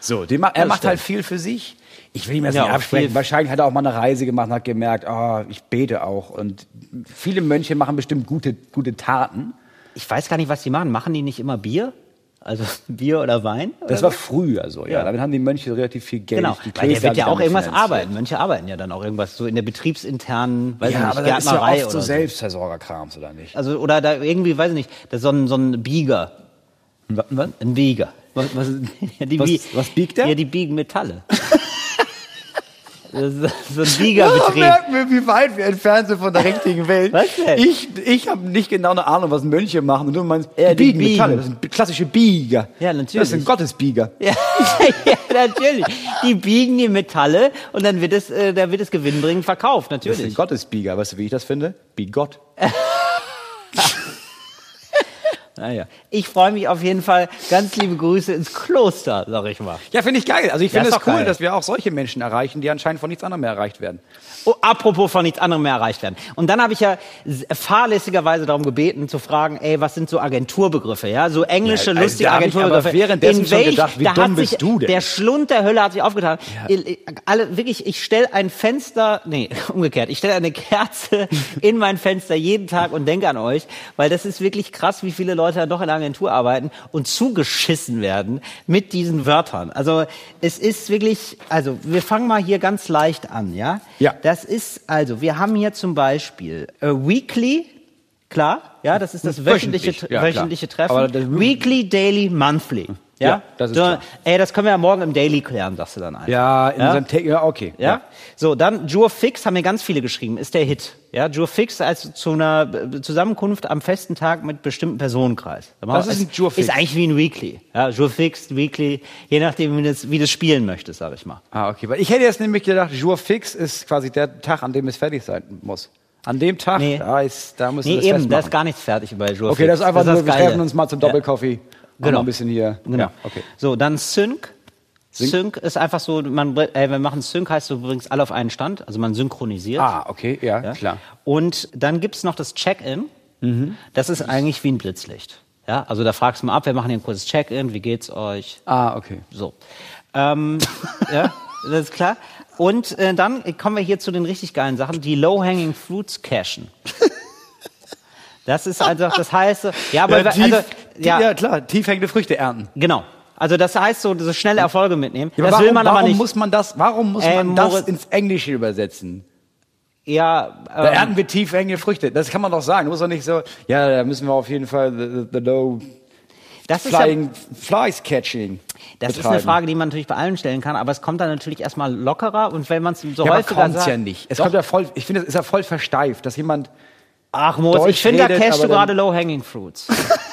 So, ma er Das macht stimmt. halt viel für sich. Ich will ihm das Ja, nicht absprechen. Wahrscheinlich hat er auch mal eine Reise gemacht und hat gemerkt, ah, ich bete auch. Und viele Mönche machen bestimmt gute, gute Taten. Ich weiß gar nicht, was die machen. Machen die nicht immer Bier? Also [LAUGHS] Bier oder Wein? Das oder war früher so, ja. Ja. Damit haben die Mönche relativ viel Geld. Genau, Die weil der Klöster wird ja auch irgendwas finanziert. arbeiten. Mönche arbeiten ja dann auch irgendwas so in der betriebsinternen, weiß Ja, ich aber nicht, das ist ja oft oder so so. Selbstversorgerkrams, oder nicht? Also oder da irgendwie, weiß ich nicht, das ist so ein, so ein Bieger. Was? Ein Bieger. Was, was, [LAUGHS] was, was biegt der? Ja, die biegen Metalle. [LAUGHS] das ist so ein Daran [LAUGHS] Biegerbetrieb. merken wir, wie weit wir entfernt sind von der richtigen Welt. [LAUGHS] Was denn? Ich, ich habe nicht genau eine Ahnung, was Mönche machen. Und du meinst, Ja, die biegen biegen. Metalle. Das sind klassische Bieger. Ja, natürlich. Das sind Gottesbieger. [LAUGHS] Ja, ja, natürlich. Die biegen die Metalle und dann wird es, äh, dann wird es gewinnbringend verkauft, Das sind natürlich. Gottesbieger. Weißt du, wie ich das finde? Bigott. Naja. Ich freue mich auf jeden Fall. Ganz liebe Grüße ins Kloster, sag ich mal. Ja, finde ich geil. Also ich Ja, finde es cool, geil. dass wir auch solche Menschen erreichen, die anscheinend von nichts anderem mehr erreicht werden. Oh, apropos von nichts anderem mehr erreicht werden. Und dann habe ich ja fahrlässigerweise darum gebeten zu fragen, ey, was sind so Agenturbegriffe, ja? So englische, Ja, also lustige hab ich Agenturbegriffe. aber währenddessen schon gedacht, wie da dumm sich, bist du denn? Der Schlund der Hölle hat sich aufgetan. Ich- Alle, wirklich, ich stelle ein Fenster, nee, [LAUGHS] umgekehrt, ich stelle eine Kerze [LAUGHS] in mein Fenster jeden Tag und denke an euch, weil das ist wirklich krass, wie viele Leute dann doch in der Agentur arbeiten und zugeschissen werden mit diesen Wörtern. Also es ist wirklich, also wir fangen mal hier ganz leicht an, ja? Ja. Das ist, also, wir haben hier zum Beispiel äh, Weekly, klar, ja, das ist das wöchentliche, Wöchentlich, ja, wöchentliche Treffen. Das- Weekly, Daily, Monthly. Ja, Ja, das ist so, klar. Ey, das können wir ja morgen im Daily klären, sagst du dann einfach. Ja, in Ja? unserem Te ja, okay. Ja? So, dann Jure Fix haben mir ganz viele geschrieben, ist der Hit. Ja, Jure Fix als zu einer Zusammenkunft am festen Tag mit bestimmten Personenkreis. Was ist ein Jure Fix? Ist eigentlich wie ein Weekly. Ja, Jure Fix, Weekly, je nachdem, wie du das, wie du es spielen möchtest, sag ich mal. Ah, okay. Weil ich hätte jetzt nämlich gedacht, Jour fix ist quasi der Tag, an dem es fertig sein muss. An dem Tag, Nee. da, ist, da müssen Nee, wir es eben, festmachen. da ist gar nichts fertig bei Jure Okay, Fix. das ist einfach nur, wir Geile. treffen uns mal zum Ja. Genau. Ein bisschen hier. Genau. Ja, okay. So, dann Sync. Sync ist einfach so, man, äh, wir machen Sync heißt, du bringst alle auf einen Stand, also man synchronisiert. Ah, okay, ja, Ja? klar. Und dann gibt's noch das Check-in. Mhm. Das ist eigentlich wie ein Blitzlicht. Ja, also da fragst du mal ab, wir machen hier ein kurzes Check-in, wie geht's euch? Ah, okay. So. Ähm, [LAUGHS] ja, das ist klar. Und äh, dann kommen wir hier zu den richtig geilen Sachen, die Low-Hanging Fruits cashen. [LAUGHS] Das ist also, das heißt, ja, aber Ja, also, ja. ja, klar, tief hängende Früchte ernten. genau. Also das heißt so, so schnelle Erfolge mitnehmen. Ja, das warum, will man aber nicht. muss man das, warum muss Äh, man das Moritz- ins Englische übersetzen? ja, Da ähm, ernten wir tief hängende Früchte. Das kann man doch sagen. Du musst doch nicht so, ja, da müssen wir auf jeden Fall the, the, low. Das ist ja- Flying Flies Catching. Das ist betreiben. eine Frage, die man natürlich bei allen stellen kann, aber es kommt dann natürlich erstmal lockerer und wenn man es so Ja, häufiger sagt. ja nicht. Es Doch. kommt ja voll, ich finde, es ist ja voll versteift, dass jemand Ach, Moritz, Deutsch ich finde, da cashst du gerade Low-Hanging Fruits. [LAUGHS]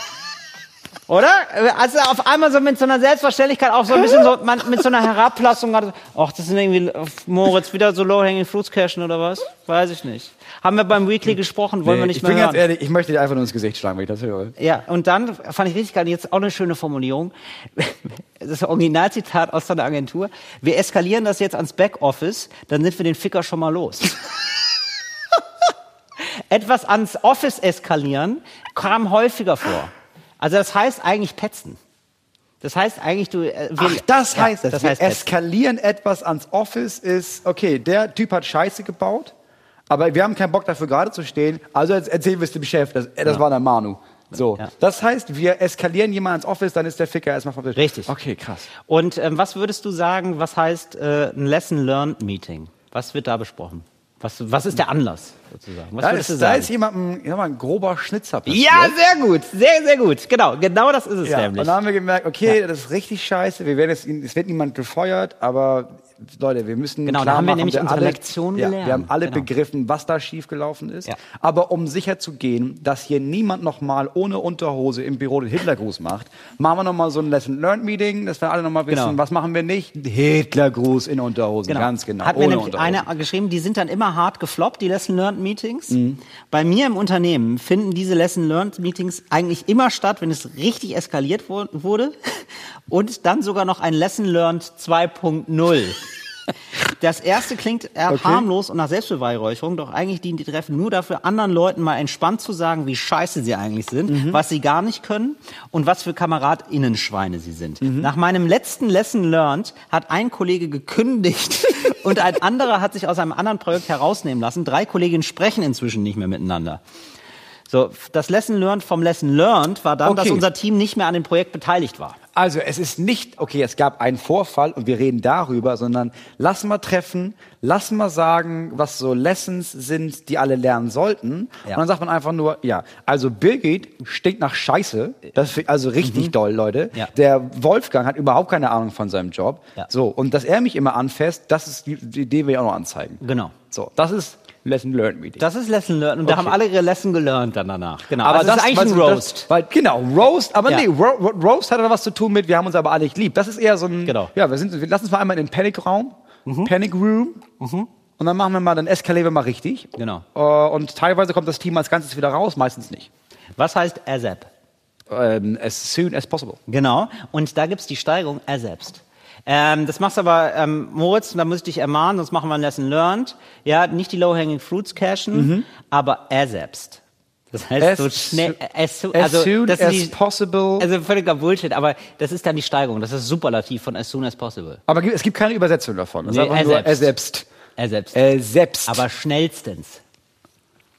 Oder? Also auf einmal so mit so einer Selbstverständlichkeit, auch so ein bisschen so, man, mit so einer Herablassung. Ach, das sind irgendwie, Moritz, wieder so Low-Hanging Fruits cashen oder was? Weiß ich nicht. Haben wir beim Weekly gesprochen, wollen wir nicht ich mehr bin hören. ganz ehrlich, ich möchte dir einfach nur ins Gesicht schlagen, wenn ich das höre. Ja, und dann fand ich richtig geil, jetzt auch eine schöne Formulierung. [LAUGHS] Das Originalzitat aus so einer Agentur. Wir eskalieren das jetzt ans Backoffice, dann sind wir den Ficker schon mal los. [LAUGHS] Etwas ans Office eskalieren kam häufiger vor. Also das heißt eigentlich petzen. Das heißt eigentlich, du... Äh, Ach, das Ja, heißt es. das heißt petzen. eskalieren etwas ans Office ist, okay, der Typ hat Scheiße gebaut, aber wir haben keinen Bock dafür gerade zu stehen, also jetzt erzählen wir es dem Chef, das, das war der Manu. So, Ja. das heißt, wir eskalieren jemanden ans Office, dann ist der Ficker erstmal vom Tisch. Richtig. Okay, krass. Und ähm, was würdest du sagen, was heißt äh, ein Lesson-Learned-Meeting? Was wird da besprochen? Was, was ist der Anlass sozusagen? Was Da ist, da ist sag mal, ein grober Schnitzer passiert. Ja, sehr gut, sehr, sehr gut. Genau, genau das ist es Ja, und nämlich. dann haben wir gemerkt, okay, das ist richtig scheiße. Wir werden jetzt, es wird niemand gefeuert, aber Leute, wir müssen Genau, da haben wir machen, nämlich unsere alle, Lektion ja, gelernt. Wir haben alle Genau. begriffen, was da schiefgelaufen ist. Ja. Aber um sicher zu gehen, dass hier niemand nochmal ohne Unterhose im Büro den Hitlergruß macht, machen wir nochmal so ein Lesson-Learned-Meeting, dass wir alle nochmal wissen, Genau. was machen wir nicht? Hitlergruß in Unterhosen, ganz genau. Hat mir nämlich einer geschrieben, die sind dann immer hart gefloppt, die Lesson Learned Meetings. Mhm. Bei mir im Unternehmen finden diese Lesson Learned Meetings eigentlich immer statt, wenn es richtig eskaliert wurde. Und dann sogar noch ein Lesson Learned 2.0. Das erste klingt eher Okay. harmlos und nach Selbstbeweihräucherung, doch eigentlich dienen die Treffen nur dafür, anderen Leuten mal entspannt zu sagen, wie scheiße sie eigentlich sind, Mhm. was sie gar nicht können und was für KameradInnenschweine sie sind. Mhm. Nach meinem letzten Lesson Learned hat ein Kollege gekündigt [LAUGHS] und ein anderer hat sich aus einem anderen Projekt herausnehmen lassen. Drei Kolleginnen sprechen inzwischen nicht mehr miteinander. So, das Lesson Learned vom Lesson Learned war dann, dass Okay. unser Team nicht mehr an dem Projekt beteiligt war. Also es ist nicht, okay, es gab einen Vorfall und wir reden darüber, sondern lass mal treffen, lass mal sagen, was so Lessons sind, die alle lernen sollten. Ja. Und dann sagt man einfach nur, ja, also Birgit stinkt nach Scheiße. Das ist also richtig doll, Leute. Mhm. Ja. Der Wolfgang hat überhaupt keine Ahnung von seinem Job. Ja. So, und dass er mich immer anfasst, das ist die, die Idee, will ich auch noch anzeigen. Genau. So, das ist Lesson Learned Meeting. Das ist Lesson Learned und da Okay. haben alle ihre Lesson gelernt dann danach. Genau. Aber also das, ist eigentlich ein Roast. Das, weil, genau, Roast, aber Ja. nee, Ro Ro Roast hat da was zu tun mit, wir haben uns aber alle nicht lieb. Das ist eher so ein, Genau. ja, wir sind, wir lassen uns mal einmal in den Panic-Raum, Mhm. Panic Room, und dann machen wir mal, dann eskalieren wir mal richtig. Genau. Äh, und teilweise kommt das Team als Ganzes wieder raus, meistens nicht. Was heißt ASAP? Ähm, as soon as possible. Genau. Und da gibt's die Steigerung er selbst. Ähm, das machst aber, ähm, Moritz, da muss ich dich ermahnen, sonst machen wir ein Lesson learned. Ja, nicht die low-hanging fruits cashen, aber er selbst. Das heißt, As so schnell, as, so, as also, soon das as die, possible. Also völliger Bullshit, aber das ist dann die Steigerung. Das ist Superlativ von as soon as possible. Aber es gibt keine Übersetzung davon. Das Nee, ist er nur er selbst. Er selbst. Er selbst. aber schnellstens.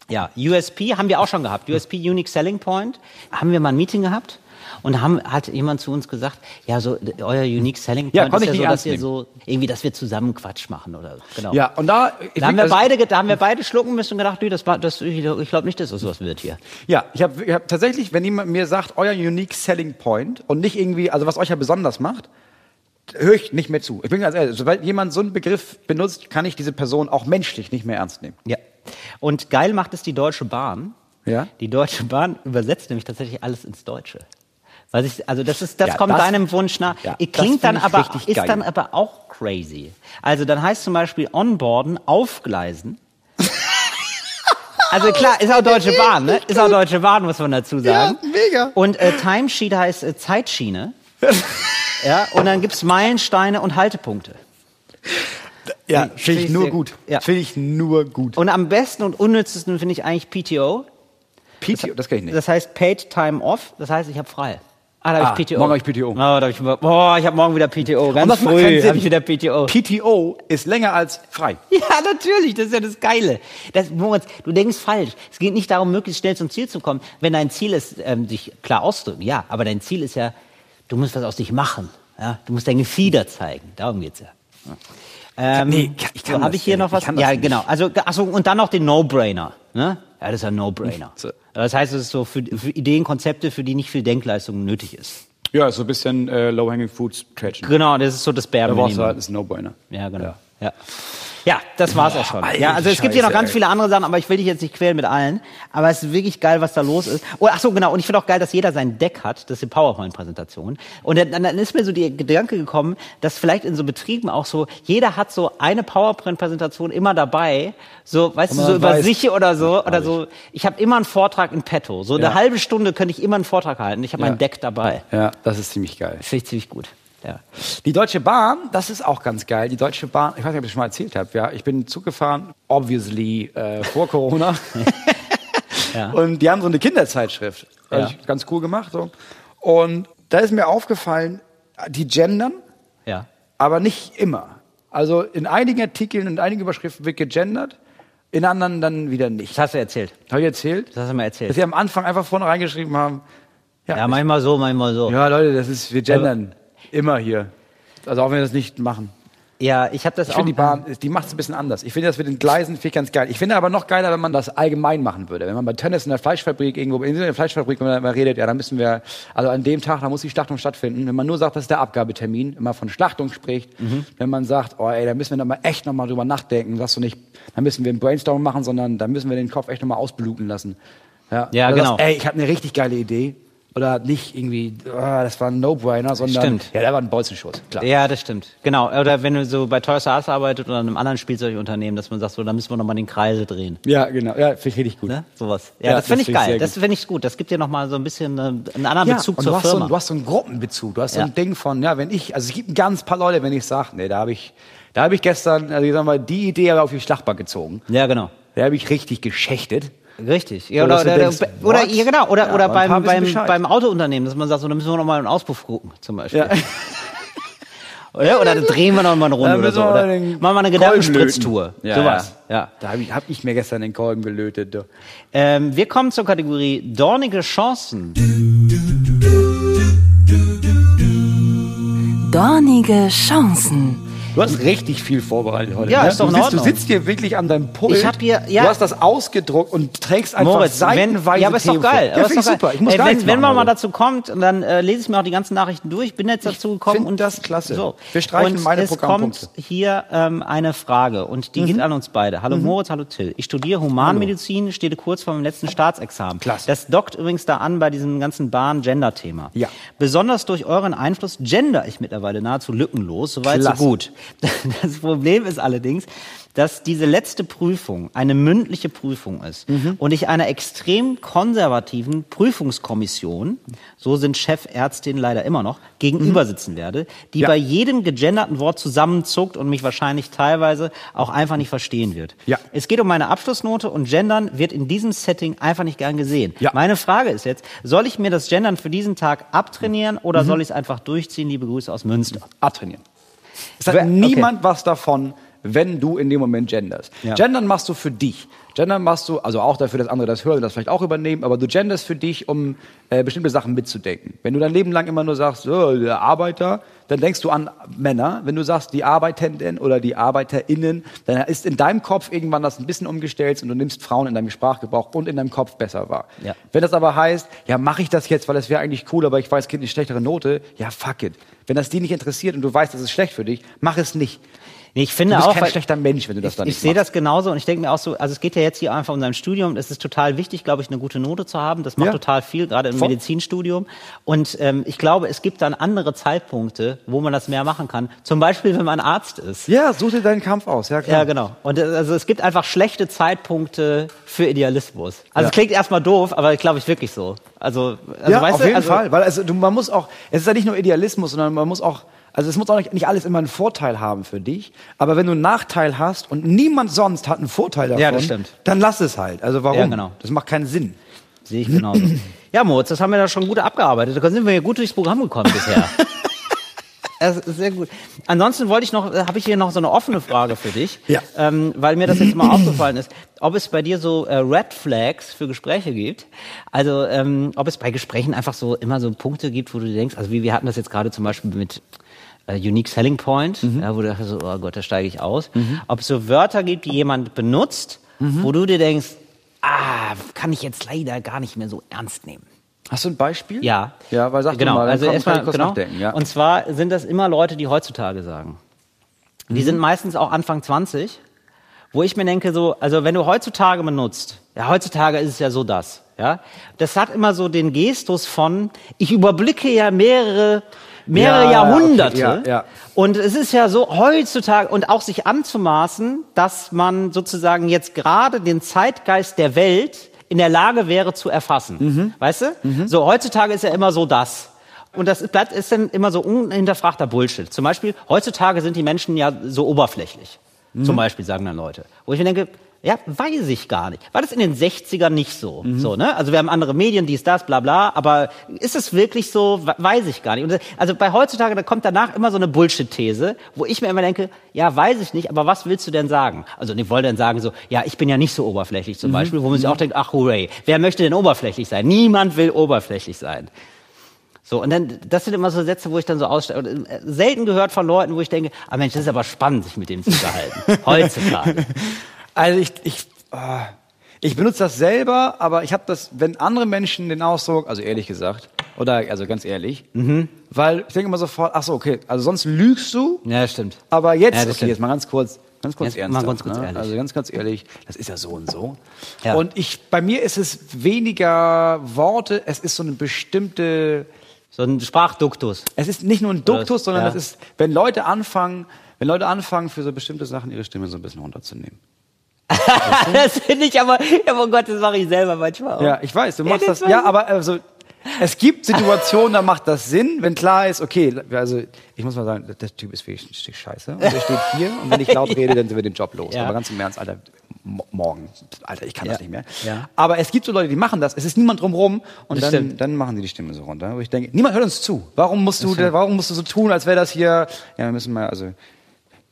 Ja, USP haben wir auch schon gehabt. USP, Unique Selling Point. Haben wir mal ein Meeting gehabt und haben, hat jemand zu uns gesagt, ja, so euer Unique Selling Ja, Point konnte ist ich ja so, dass wir ernst so irgendwie, dass wir zusammen Quatsch machen oder so. Genau. ja, und da, Da haben, wir also- beide, da haben wir beide schlucken müssen und gedacht, nee, das, war- das, ich glaube nicht, dass das was wird hier. Ja, ich habe hab tatsächlich, wenn jemand mir sagt, euer Unique Selling Point und nicht irgendwie, also was euch ja besonders macht, höre ich nicht mehr zu. Ich bin ganz ehrlich, sobald jemand so einen Begriff benutzt, kann ich diese Person auch menschlich nicht mehr ernst nehmen. Ja. Und geil macht es die Deutsche Bahn. Ja? Die Deutsche Bahn übersetzt nämlich tatsächlich alles ins Deutsche. Weil ich, also das ist, das Ja, kommt das- deinem Wunsch nach. ja, Klingt das find dann aber, ist geil. dann aber auch crazy. Also dann heißt zum Beispiel onboarden, aufgleisen. Also klar, ist auch Deutsche Bahn, ne? Ist auch Deutsche Bahn, muss man dazu sagen. Ja, mega. Und äh, Timesheet heißt äh, Zeitschiene. [LAUGHS] ja, und dann gibt's Meilensteine und Haltepunkte. Ja, Finde finde ich nur sehr- gut. ja. Finde ich nur gut. Und am besten und unnützesten finde ich eigentlich PTO. PTO, das kann ich nicht. Das heißt Paid Time Off. Das heißt, ich habe frei. Ah, da Ah, habe ich PTO. morgen hab ich PTO. Oh, da hab ich, oh, ich habe morgen wieder PTO. Ganz das macht früh keinen Sinn. habe ich wieder PTO. PTO ist länger als frei. [LAUGHS] Ja, natürlich, das ist ja das Geile. Das, Moritz, du denkst falsch. Es geht nicht darum, möglichst schnell zum Ziel zu kommen. Wenn dein Ziel ist, ähm, dich klar auszudrücken, ja, aber dein Ziel ist ja, du musst was aus dich machen. Ja? Du musst dein Gefieder zeigen. Darum geht's ja. Ähm, nee, ich kann so, habe ich hier ja noch was? Ich kann Ja, nicht. genau. Also, achso, und dann noch den No-Brainer. Ne? Ja, das ist ein No-Brainer. So. Das heißt, es ist so für, für Ideen, Konzepte, für die nicht viel Denkleistung nötig ist. Ja, so ein bisschen äh, Low-Hanging Fruits catchen. Genau, das ist so das Bare Da du Minimum. halt, das ist ein No-Brainer. Ja, genau. Ja. Ja. Ja, das war's auch schon. Alter, Ja, also es gibt hier noch ganz ey. viele andere Sachen, aber ich will dich jetzt nicht quälen mit allen. Aber es ist wirklich geil, was da los ist. Oh, ach so, genau. Und ich finde auch geil, dass jeder sein Deck hat. Das ist die PowerPoint-Präsentation. Und dann, dann ist mir so die Gedanke gekommen, dass vielleicht in so Betrieben auch so, jeder hat so eine PowerPoint-Präsentation immer dabei. So, weißt du, so über weiß- sich oder so. Oder so. Ich habe immer einen Vortrag in petto. So eine Ja. halbe Stunde könnte ich immer einen Vortrag halten. Ich habe Ja. mein Deck dabei. Ja, das ist ziemlich geil. Finde ich ziemlich gut. Ja. Die Deutsche Bahn, das ist auch ganz geil. Die Deutsche Bahn, ich weiß nicht, ob ich das schon mal erzählt habe. Ja, ich bin Zug gefahren, obviously äh, vor Corona. [LAUGHS] Ja. Und die haben so eine Kinderzeitschrift. Also Ja. ich- ganz cool gemacht. So. Und da ist mir aufgefallen, die gendern, Ja. aber nicht immer. Also in einigen Artikeln und einigen Überschriften wird gegendert, in anderen dann wieder nicht. Das hast du erzählt. Habe ich erzählt? Das hast du mir erzählt. Dass sie am Anfang einfach vorne reingeschrieben haben, Ja, manchmal so, manchmal so. ja Leute, das ist, wir gendern immer hier. Also auch wenn wir das nicht machen. Ja, ich habe das Ich auch. finde, die Bahn, die macht es ein bisschen anders. Ich finde das mit den Gleisen finde ich ganz geil. Ich finde aber noch geiler, wenn man das allgemein machen würde. Wenn man bei Tennis in der Fleischfabrik irgendwo, in der Fleischfabrik, wenn man mal redet, ja, dann müssen wir, also an dem Tag, da muss die Schlachtung stattfinden. Wenn man nur sagt, das ist der Abgabetermin, man von Schlachtung spricht, Mhm. wenn man sagt, oh ey, da müssen wir noch mal echt noch mal drüber nachdenken, sagst du nicht, da müssen wir ein Brainstorm machen, sondern da müssen wir den Kopf echt noch mal ausbluten lassen. Ja, Ja, genau. Sagst, ey, ich habe eine richtig geile Idee. Oder nicht irgendwie, ah, das war ein No-Brainer, sondern, Stimmt. ja, der war ein Bolzenschuss, klar. Ja, das stimmt. Genau. Oder wenn du so bei Toys R Us arbeitet oder einem anderen Spielzeugunternehmen, dass man sagt, so, da müssen wir nochmal den Kreise drehen. Ja, genau. Ja, finde ich richtig gut. Ne? Sowas. Ja, Ja, das finde ich geil. Das finde ich gut. Das gibt dir nochmal so ein bisschen äh, einen anderen Bezug und zur du hast, so Firma. ein, du hast so einen Gruppenbezug. Du hast so Ja. ein Ding von, ja, wenn ich, also es gibt ein ganz paar Leute, wenn ich sage, nee, da habe ich, da habe ich gestern, also ich sag mal, die Idee habe ich auf die Schlachtbank gezogen. ja, genau. Da habe ich richtig geschächtet. Richtig. Ja, oder, oder, denkst, oder, ja, genau. Oder, Ja, oder beim, beim, beim Autounternehmen, dass man sagt, so, da müssen wir nochmal einen Auspuff gucken, zum Beispiel. Ja. [LAUGHS] Oder, oder da drehen wir nochmal eine Runde oder so. wir Oder mal machen wir eine Gedankenspritztour. Ja, Sowas. Ja. Da habe ich, hab ich mir gestern den Kolben gelötet. Ähm, wir kommen zur Kategorie dornige Chancen. Dornige Chancen. Du hast richtig viel vorbereitet heute. Ja, ne? ist doch du, sitzt, du sitzt hier wirklich an deinem Pult. Ich hab hier- ja. Du hast das ausgedruckt und trägst einfach Moritz, wenn, seitenweise ja, aber ist doch geil. Ja, aber ist doch super. Ich muss gar wenn, wenn man mal heute. dazu kommt, dann äh, lese ich mir auch die ganzen Nachrichten durch. Bin jetzt dazu gekommen und das klasse. So. Wir streichen und meine es Programmpunkte. kommt hier ähm, eine Frage und die geht an uns beide. Hallo Moritz, hallo Till. Ich studiere Humanmedizin, stehe kurz vor meinem letzten Staatsexamen. Klasse. Das dockt übrigens da an bei diesem ganzen Bahn-Gender-Thema. Ja. Besonders durch euren Einfluss gender ich mittlerweile nahezu lückenlos. Soweit so Klasse. gut. [LAUGHS] Das Problem ist allerdings, dass diese letzte Prüfung eine mündliche Prüfung ist Mhm. und ich einer extrem konservativen Prüfungskommission, so sind Chefärztinnen leider immer noch, gegenüber sitzen werde, die Mhm. Ja. bei jedem gegenderten Wort zusammenzuckt und mich wahrscheinlich teilweise auch einfach nicht verstehen wird. Ja. Es geht um meine Abschlussnote und Gendern wird in diesem Setting einfach nicht gern gesehen. Ja. Meine Frage ist jetzt, soll ich mir das Gendern für diesen Tag abtrainieren Mhm. oder soll ich es einfach durchziehen? Liebe Grüße aus Münster. abtrainieren. Es hat okay. niemand was davon, wenn du in dem Moment genderst. Ja. Gendern machst du für dich. Gendern machst du, also auch dafür, dass andere das hören und das vielleicht auch übernehmen, aber du genderst für dich, um äh, bestimmte Sachen mitzudenken. Wenn du dein Leben lang immer nur sagst, oh, der Arbeiter, dann denkst du an Männer. Wenn du sagst, die Arbeitenden oder die ArbeiterInnen, dann ist in deinem Kopf irgendwann das ein bisschen umgestellt und du nimmst Frauen in deinem Sprachgebrauch und in deinem Kopf besser wahr. Ja. Wenn das aber heißt, ja, mache ich das jetzt, weil das wäre eigentlich cool, aber ich weiß, Kind eine schlechtere Note, ja, fuck it. Wenn das die nicht interessiert und du weißt, das ist schlecht für dich, mach es nicht. Nee, ich finde Du bist auch, kein weil- schlechter Mensch, wenn du das ich, dann ich nicht sehe machst. das genauso und ich denke mir auch so, also es geht ja jetzt hier einfach um dein Studium. Es ist total wichtig, glaube ich, eine gute Note zu haben. Das macht Ja. total viel, gerade im Voll. Medizinstudium. Und ähm, ich glaube, es gibt dann andere Zeitpunkte, wo man das mehr machen kann. Zum Beispiel, wenn man Arzt ist. Ja, such dir deinen Kampf aus, ja klar. Ja, genau. Und äh, also es gibt einfach schlechte Zeitpunkte für Idealismus. Also Ja. es klingt erstmal doof, aber glaube ich wirklich so. Also, also ja, weißt auf du, jeden also, Fall. Weil also, du, man muss auch, es ist ja nicht nur Idealismus, sondern man muss auch, also es muss auch nicht, nicht alles immer einen Vorteil haben für dich. Aber wenn du einen Nachteil hast und niemand sonst hat einen Vorteil davon, Ja, das stimmt. dann lass es halt. Also warum? Ja, genau. Das macht keinen Sinn. Sehe ich genauso. [CLEARS THROAT] ja, Moritz, das haben wir da schon gut abgearbeitet. Da sind wir ja gut durchs Programm gekommen bisher. [LAUGHS] Das ist sehr gut. Ansonsten wollte ich noch, habe ich hier noch so eine offene Frage für dich, Ja. ähm, weil mir das jetzt mal aufgefallen ist, ob es bei dir so äh, Red Flags für Gespräche gibt. Also ähm, ob es bei Gesprächen einfach so immer so Punkte gibt, wo du denkst, also wie wir hatten das jetzt gerade zum Beispiel mit äh, Unique Selling Point, ja, wo du dachtest so, oh Gott, da steige ich aus. Ob es so Wörter gibt, die jemand benutzt, wo du dir denkst, ah, kann ich jetzt leider gar nicht mehr so ernst nehmen. Hast du ein Beispiel? Ja. Ja, weil sag genau. du mal, also erstmal, genau. nachdenken. Ja. Und zwar sind das immer Leute, die heutzutage sagen. Mhm. Die sind meistens auch Anfang 20, wo ich mir denke, so, also wenn du heutzutage benutzt, ja, heutzutage ist es ja so das, ja. Das hat immer so den Gestus von, ich überblicke ja mehrere, mehrere Ja, Jahrhunderte. okay, ja, ja. Und es ist ja so heutzutage und auch sich anzumaßen, dass man sozusagen jetzt gerade den Zeitgeist der Welt in der Lage wäre zu erfassen. Mhm. Weißt du? So heutzutage ist ja immer so das. Und das bleibt ist dann immer so unhinterfragter Bullshit. Zum Beispiel heutzutage sind die Menschen ja so oberflächlich. Mhm. Zum Beispiel sagen dann Leute, wo ich mir denke, ja, weiß ich gar nicht. War das in den 60ern nicht so? Mhm. So, ne? Also wir haben andere Medien, dies, das, bla bla, aber ist es wirklich so? We- Weiß ich gar nicht. Das- also bei heutzutage, da kommt danach immer so eine Bullshit-These, wo ich mir immer denke, ja, weiß ich nicht, aber was willst du denn sagen? Also ich wollte dann sagen so, ja, ich bin ja nicht so oberflächlich Mhm. zum Beispiel, wo man sich auch denkt, ach hooray, wer möchte denn oberflächlich sein? Niemand will oberflächlich sein. So, und dann, das sind immer so Sätze, wo ich dann so aussteige. Äh, Selten gehört von Leuten, wo ich denke, ah Mensch, das ist aber spannend, sich mit denen zu unterhalten. [LAUGHS] Heutzutage. Also ich, ich, ah, ich benutze das selber, aber ich habe das, wenn andere Menschen den Ausdruck, also ehrlich gesagt, oder also ganz ehrlich, Mhm. weil ich denke immer sofort, ach so, okay, also sonst lügst du, Ja, stimmt. aber jetzt, Ja, okay, stimmt. jetzt mal ganz kurz, ganz kurz Jetzt ernsthaft, mal ganz kurz ne? ehrlich. also ganz, ganz ehrlich, das ist ja so und so. Ja. Und ich, bei mir ist es weniger Worte, es ist so eine bestimmte, So ein Sprachduktus. es ist nicht nur ein Duktus, sondern ja. das ist, wenn Leute anfangen, wenn Leute anfangen, für so bestimmte Sachen ihre Stimme so ein bisschen runterzunehmen. Das finde ich aber, ja, oh Gott, das mache ich selber manchmal auch. Ja, ich weiß, du Ja, machst das das. weiß Ja, aber also, es gibt Situationen, da macht das Sinn, wenn klar ist, okay, also ich muss mal sagen, der- Typ ist wirklich ein Stück scheiße. Und der steht hier und wenn ich laut [LAUGHS] rede, dann sind wir den Job los. Ja. Aber ganz im Ernst, Alter, mo- morgen, Alter, ich kann Ja. das nicht mehr. Ja. Aber es gibt so Leute, die machen das. Es ist niemand drumrum und Das dann, stimmt. dann machen sie die Stimme so runter. Wo ich denke, niemand hört uns zu. Warum musst du, warum musst du so tun, als wäre das hier? Ja, wir müssen mal, also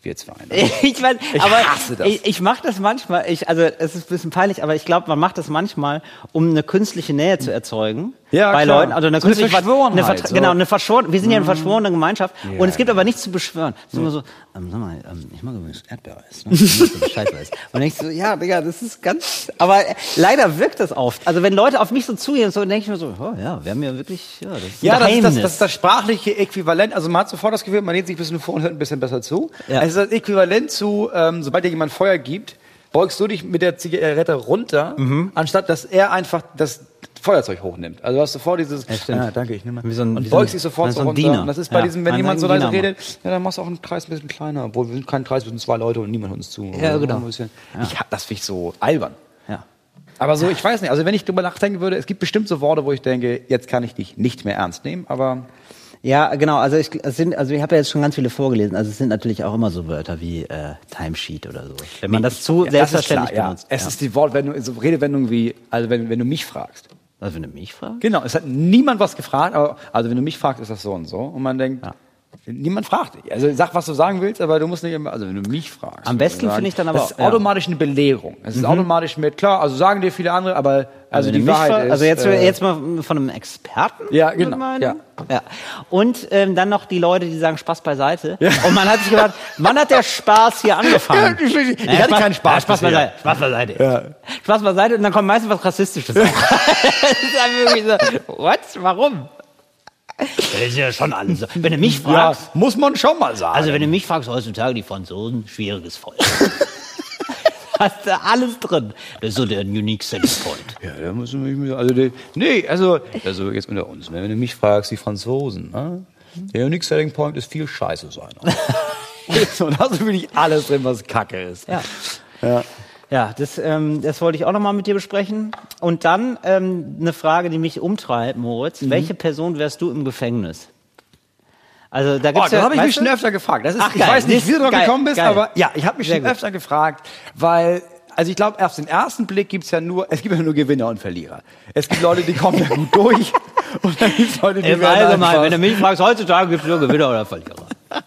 wir zwei. Ne? [LAUGHS] Ich weiß, Ich aber hasse das. ich, ich mache das manchmal. Ich, also es ist ein bisschen peinlich, aber ich glaube, man macht das manchmal, um eine künstliche Nähe zu erzeugen Ja, bei klar. Leuten. Also eine So eine Verschworenheit, eine so. Genau, eine verschworen. Wir sind ja eine verschworene Gemeinschaft und es gibt aber nichts zu beschwören. Es ist immer so, ähm, sag mal, ähm, ich mag übrigens Erdbeereis. Ne? Ich Bescheid weiß. [LAUGHS] Und ich so, ja, Digga, das ist ganz. Aber äh, leider wirkt das oft. Also wenn Leute auf mich so zugehen, so denke ich mir so, oh ja, wir haben ja wirklich, ja, das ist Ja, das ist das, das ist das sprachliche Äquivalent. Also man hat sofort das Gefühl, man lehnt sich ein bisschen vor und hört ein bisschen besser zu. Ja. Es ist das Äquivalent zu, ähm, sobald dir jemand Feuer gibt, beugst du dich mit der Zigarette runter, Mhm. anstatt dass er einfach das Feuerzeug hochnimmt. Also du hast sofort dieses, Ja, stimmt. danke, ich nehme mal. Wie so ein- und beugst dich sofort so runter. Diener. Und das ist bei Ja. diesem, wenn Man jemand so leise redet, ja, dann machst du auch einen Kreis ein bisschen kleiner. Obwohl wir sind kein Kreis, wir sind zwei Leute und niemand hört uns zu. Ja, genau. Ein bisschen. Ich hab, das finde ich so albern. ja. Aber so, ich weiß nicht, also wenn ich drüber nachdenken würde, es gibt bestimmt so Worte, wo ich denke, jetzt kann ich dich nicht mehr ernst nehmen, aber Ja, genau. Also ich, es sind, also ich habe ja jetzt schon ganz viele vorgelesen. Also es sind natürlich auch immer so Wörter wie äh, Timesheet oder so. Wenn man das zu Ja, selbstverständlich das ist klar, benutzt. Ja. Es ja. ist die Wortwendung, so Redewendung wie, also wenn, wenn du mich fragst. Also wenn du mich fragst. Genau, es hat niemand was gefragt, aber also wenn du mich fragst, ist das so und so. Und man denkt, Ja. niemand fragt dich. Also sag, was du sagen willst, aber du musst nicht immer, also wenn du mich fragst. Am besten finde ich dann aber Das ist auch- ja. Mhm. automatisch eine Belehrung. Es ist automatisch mit, klar, also sagen dir viele andere, aber also, wenn die mich Wahrheit ist. Also jetzt, äh, jetzt mal von einem Experten. Ja, genau, ja. ja. Und ähm, dann noch die Leute, die sagen Spaß beiseite. Und man hat sich gedacht, wann hat der Spaß hier [LAUGHS] angefangen? Ja, ich- ich hatte keinen Spaß Ja, Spaß bisher. beiseite. Spaß beiseite. Spaß beiseite und dann kommt meistens was Rassistisches. [LAUGHS] das ist einfach wirklich so, what? Warum? Das ist ja schon alles. Wenn du mich ja, fragst, muss man schon mal sagen. also wenn du mich fragst, heutzutage die Franzosen, schwieriges Volk. [LAUGHS] [LAUGHS] Hast du alles drin. Das ist so der unique selling point. Ja, da muss man mich, also, nee, also, also jetzt unter uns, ne, wenn du mich fragst, die Franzosen, ne, der Unique Selling Point ist viel Scheiße sein. [LAUGHS] so, da hast du wirklich alles drin, was Kacke ist. Ja. Ja. Ja, das, ähm, das wollte ich auch nochmal mit dir besprechen. Und dann ähm, eine Frage, die mich umtreibt, Moritz. Mhm. Welche Person wärst du im Gefängnis? Also da Oh, gibt's da ja, habe ich mich schon öfter gefragt. Das ist, Ach, ich geil. weiß nicht, wie du drauf gekommen bist, geil. aber ja, ich habe mich Sehr schon gut. öfter gefragt, weil, also ich glaube, auf den ersten Blick gibt's ja nur, es gibt ja nur Gewinner und Verlierer. Es gibt Leute, die kommen ja gut durch [LAUGHS] und dann gibt's Leute, die Im Allgemeinen, einfach- wenn du mich fragst, heutzutage gibt es nur Gewinner oder Verlierer. [LAUGHS]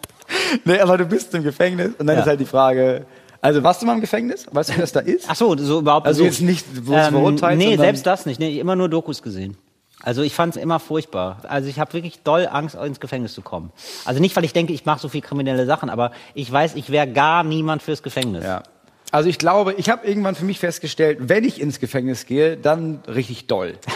Nee, aber du bist im Gefängnis und dann Ja. ist halt die Frage, also warst du mal im Gefängnis? Weißt du, wie das da ist? Ach so, so überhaupt Also so. jetzt nicht, wo es verurteilt, Nee, selbst das nicht. Nee, immer nur Dokus gesehen. Also ich fand es immer furchtbar. Also ich habe wirklich doll Angst, ins Gefängnis zu kommen. Also nicht, weil ich denke, ich mache so viel kriminelle Sachen, aber ich weiß, ich wäre gar niemand fürs Gefängnis. Ja. Also ich glaube, ich habe irgendwann für mich festgestellt, wenn ich ins Gefängnis gehe, dann richtig doll. [LAUGHS]